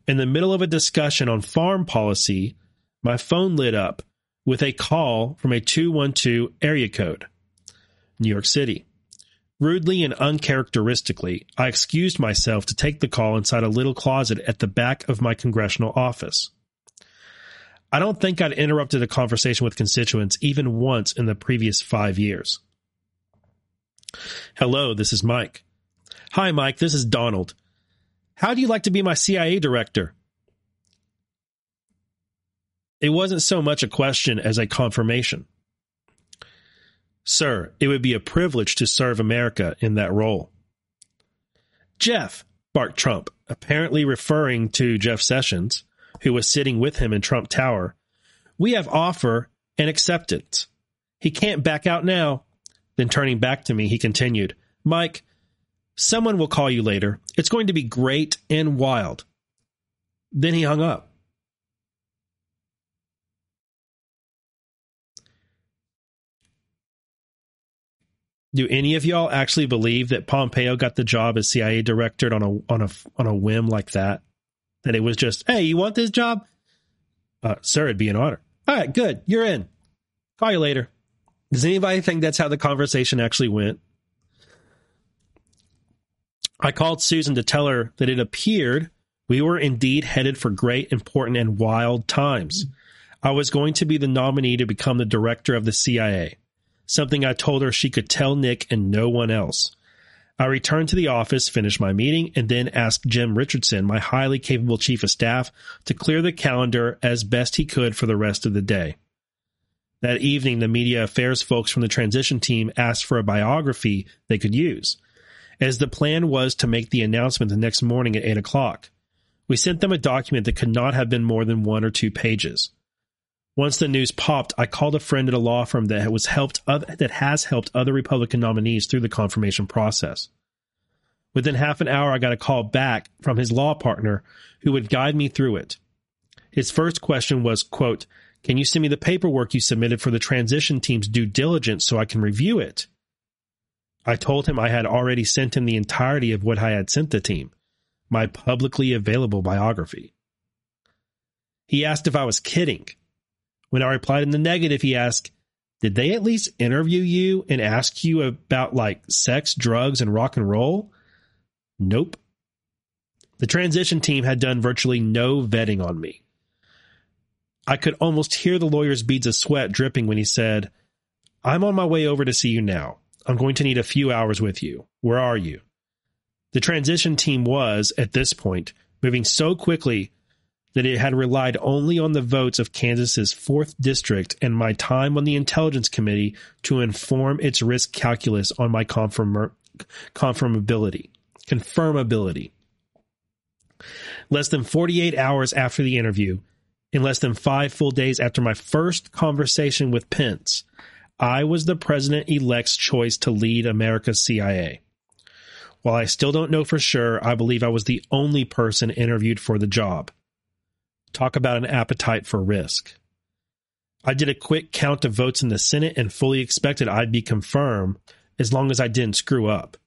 In the middle of a discussion on farm policy, my phone lit up with a call from a 212 area code, New York City. Rudely and uncharacteristically, I excused myself to take the call inside a little closet at the back of my congressional office. I don't think I'd interrupted a conversation with constituents even once in the previous five years. Hello, this is Mike. Hi, Mike, this is Donald. How do you like to be my CIA director? It wasn't so much a question as a confirmation. Sir, it would be a privilege to serve America in that role. Jeff, barked Trump, apparently referring to Jeff Sessions, who was sitting with him in Trump Tower. We have offer and acceptance. He can't back out now. Then turning back to me, he continued, Mike, someone will call you later. It's going to be great and wild. Then he hung up. Do any of y'all actually believe that Pompeo got the job as CIA director on a on a on a whim like that? That it was just, hey, you want this job? Uh, sir, it'd be an honor. All right, good. You're in. Call you later. Does anybody think that's how the conversation actually went? I called Susan to tell her that it appeared we were indeed headed for great, important, and wild times. I was going to be the nominee to become the director of the CIA something I told her she could tell Nick and no one else. I returned to the office, finished my meeting, and then asked Jim Richardson, my highly capable chief of staff, to clear the calendar as best he could for the rest of the day. That evening, the media affairs folks from the transition team asked for a biography they could use, as the plan was to make the announcement the next morning at 8 o'clock. We sent them a document that could not have been more than one or two pages. Once the news popped, I called a friend at a law firm that was helped that has helped other Republican nominees through the confirmation process. Within half an hour, I got a call back from his law partner who would guide me through it. His first question was, quote, can you send me the paperwork you submitted for the transition team's due diligence so I can review it? I told him I had already sent him the entirety of what I had sent the team, my publicly available biography. He asked if I was kidding. When I replied in the negative, he asked, Did they at least interview you and ask you about like sex, drugs, and rock and roll? Nope. The transition team had done virtually no vetting on me. I could almost hear the lawyer's beads of sweat dripping when he said, I'm on my way over to see you now. I'm going to need a few hours with you. Where are you? The transition team was, at this point, moving so quickly that it had relied only on the votes of Kansas's 4th district and my time on the intelligence committee to inform its risk calculus on my confirm- confirmability confirmability less than 48 hours after the interview in less than 5 full days after my first conversation with Pence I was the president elect's choice to lead America's CIA while I still don't know for sure, I believe I was the only person interviewed for the job. Talk about an appetite for risk. I did a quick count of votes in the Senate and fully expected I'd be confirmed as long as I didn't screw up.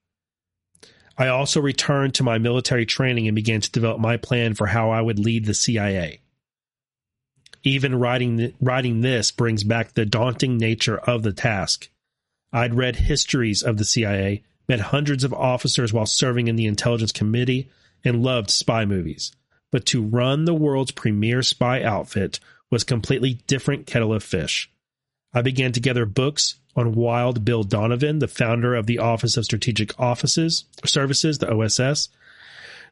I also returned to my military training and began to develop my plan for how I would lead the CIA. Even writing, writing this brings back the daunting nature of the task. I'd read histories of the CIA, met hundreds of officers while serving in the intelligence committee, and loved spy movies but to run the world's premier spy outfit was completely different kettle of fish. I began to gather books on Wild Bill Donovan, the founder of the Office of Strategic Offices Services, the OSS.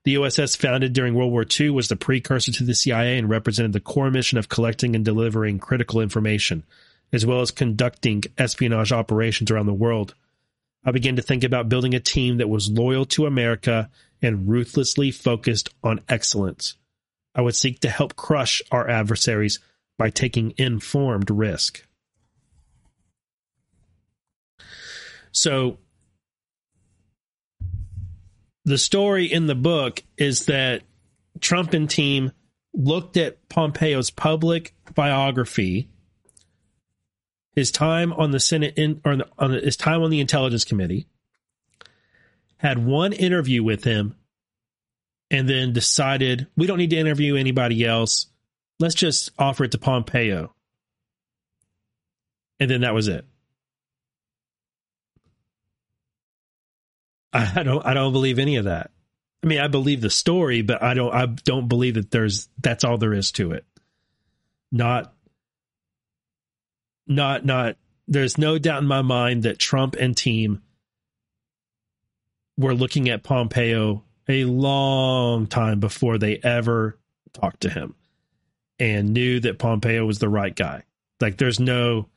The OSS, founded during World War II, was the precursor to the CIA and represented the core mission of collecting and delivering critical information, as well as conducting espionage operations around the world. I began to think about building a team that was loyal to America and ruthlessly focused on excellence. I would seek to help crush our adversaries by taking informed risk. So, the story in the book is that Trump and team looked at Pompeo's public biography, his time on the Senate in, or on his time on the Intelligence Committee, had one interview with him and then decided we don't need to interview anybody else. Let's just offer it to Pompeo. And then that was it. I don't I don't believe any of that. I mean, I believe the story, but I don't I don't believe that there's that's all there is to it. Not not not there's no doubt in my mind that Trump and team were looking at Pompeo a long time before they ever talked to him and knew that Pompeo was the right guy. Like there's no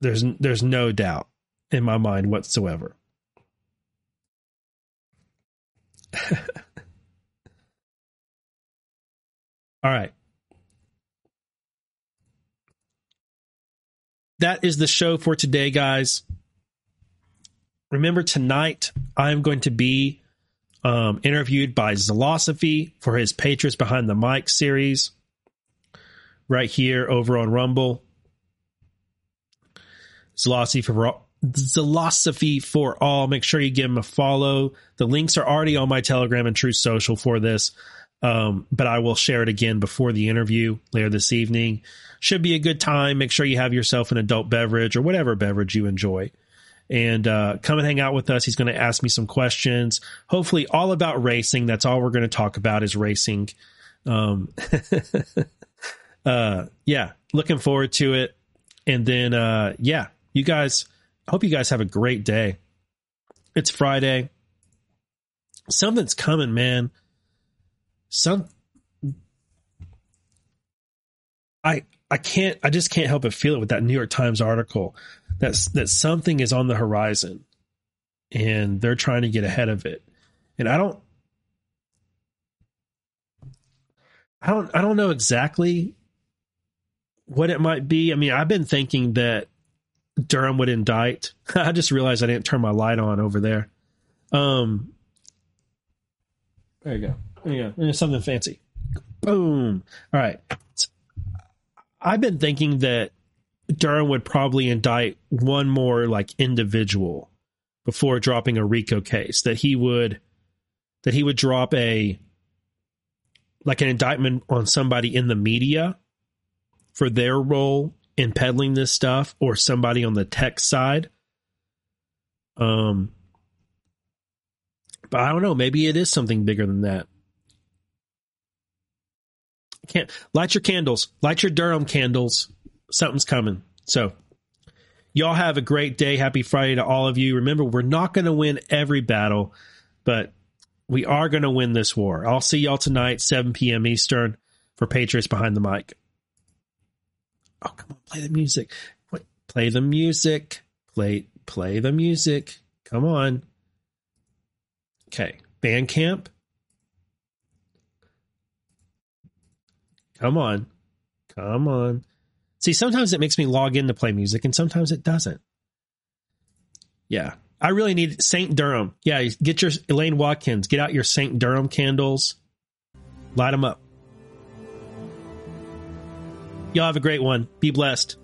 there's there's no doubt in my mind whatsoever. All right. That is the show for today, guys. Remember, tonight I'm going to be um, interviewed by Zilosophy for his Patriots Behind the Mic series right here over on Rumble. Zilosophy for for all. Make sure you give him a follow. The links are already on my Telegram and Truth Social for this, um, but I will share it again before the interview later this evening. Should be a good time. Make sure you have yourself an adult beverage or whatever beverage you enjoy. And uh, come and hang out with us. He's going to ask me some questions, hopefully, all about racing. That's all we're going to talk about is racing. Um, uh, yeah, looking forward to it. And then, uh, yeah, you guys I hope you guys have a great day. It's Friday. Something's coming, man. Some I I can't I just can't help but feel it with that New York Times article. That's that something is on the horizon and they're trying to get ahead of it. And I don't I don't I don't know exactly what it might be. I mean, I've been thinking that Durham would indict. I just realized I didn't turn my light on over there. Um, there you go. You go. Something fancy. Boom. All right. I've been thinking that Durham would probably indict one more like individual before dropping a RICO case. That he would that he would drop a like an indictment on somebody in the media for their role in peddling this stuff or somebody on the tech side. Um, but I don't know. Maybe it is something bigger than that. Can't light your candles, light your Durham candles. Something's coming. So, y'all have a great day. Happy Friday to all of you. Remember, we're not going to win every battle, but we are going to win this war. I'll see y'all tonight, 7 p.m. Eastern, for Patriots Behind the Mic. Oh, come on, play the music. Play the music. Play play the music. Come on. Okay, Bandcamp. Come on. Come on. See, sometimes it makes me log in to play music and sometimes it doesn't. Yeah. I really need St. Durham. Yeah, get your Elaine Watkins, get out your St. Durham candles. Light them up. Y'all have a great one. Be blessed.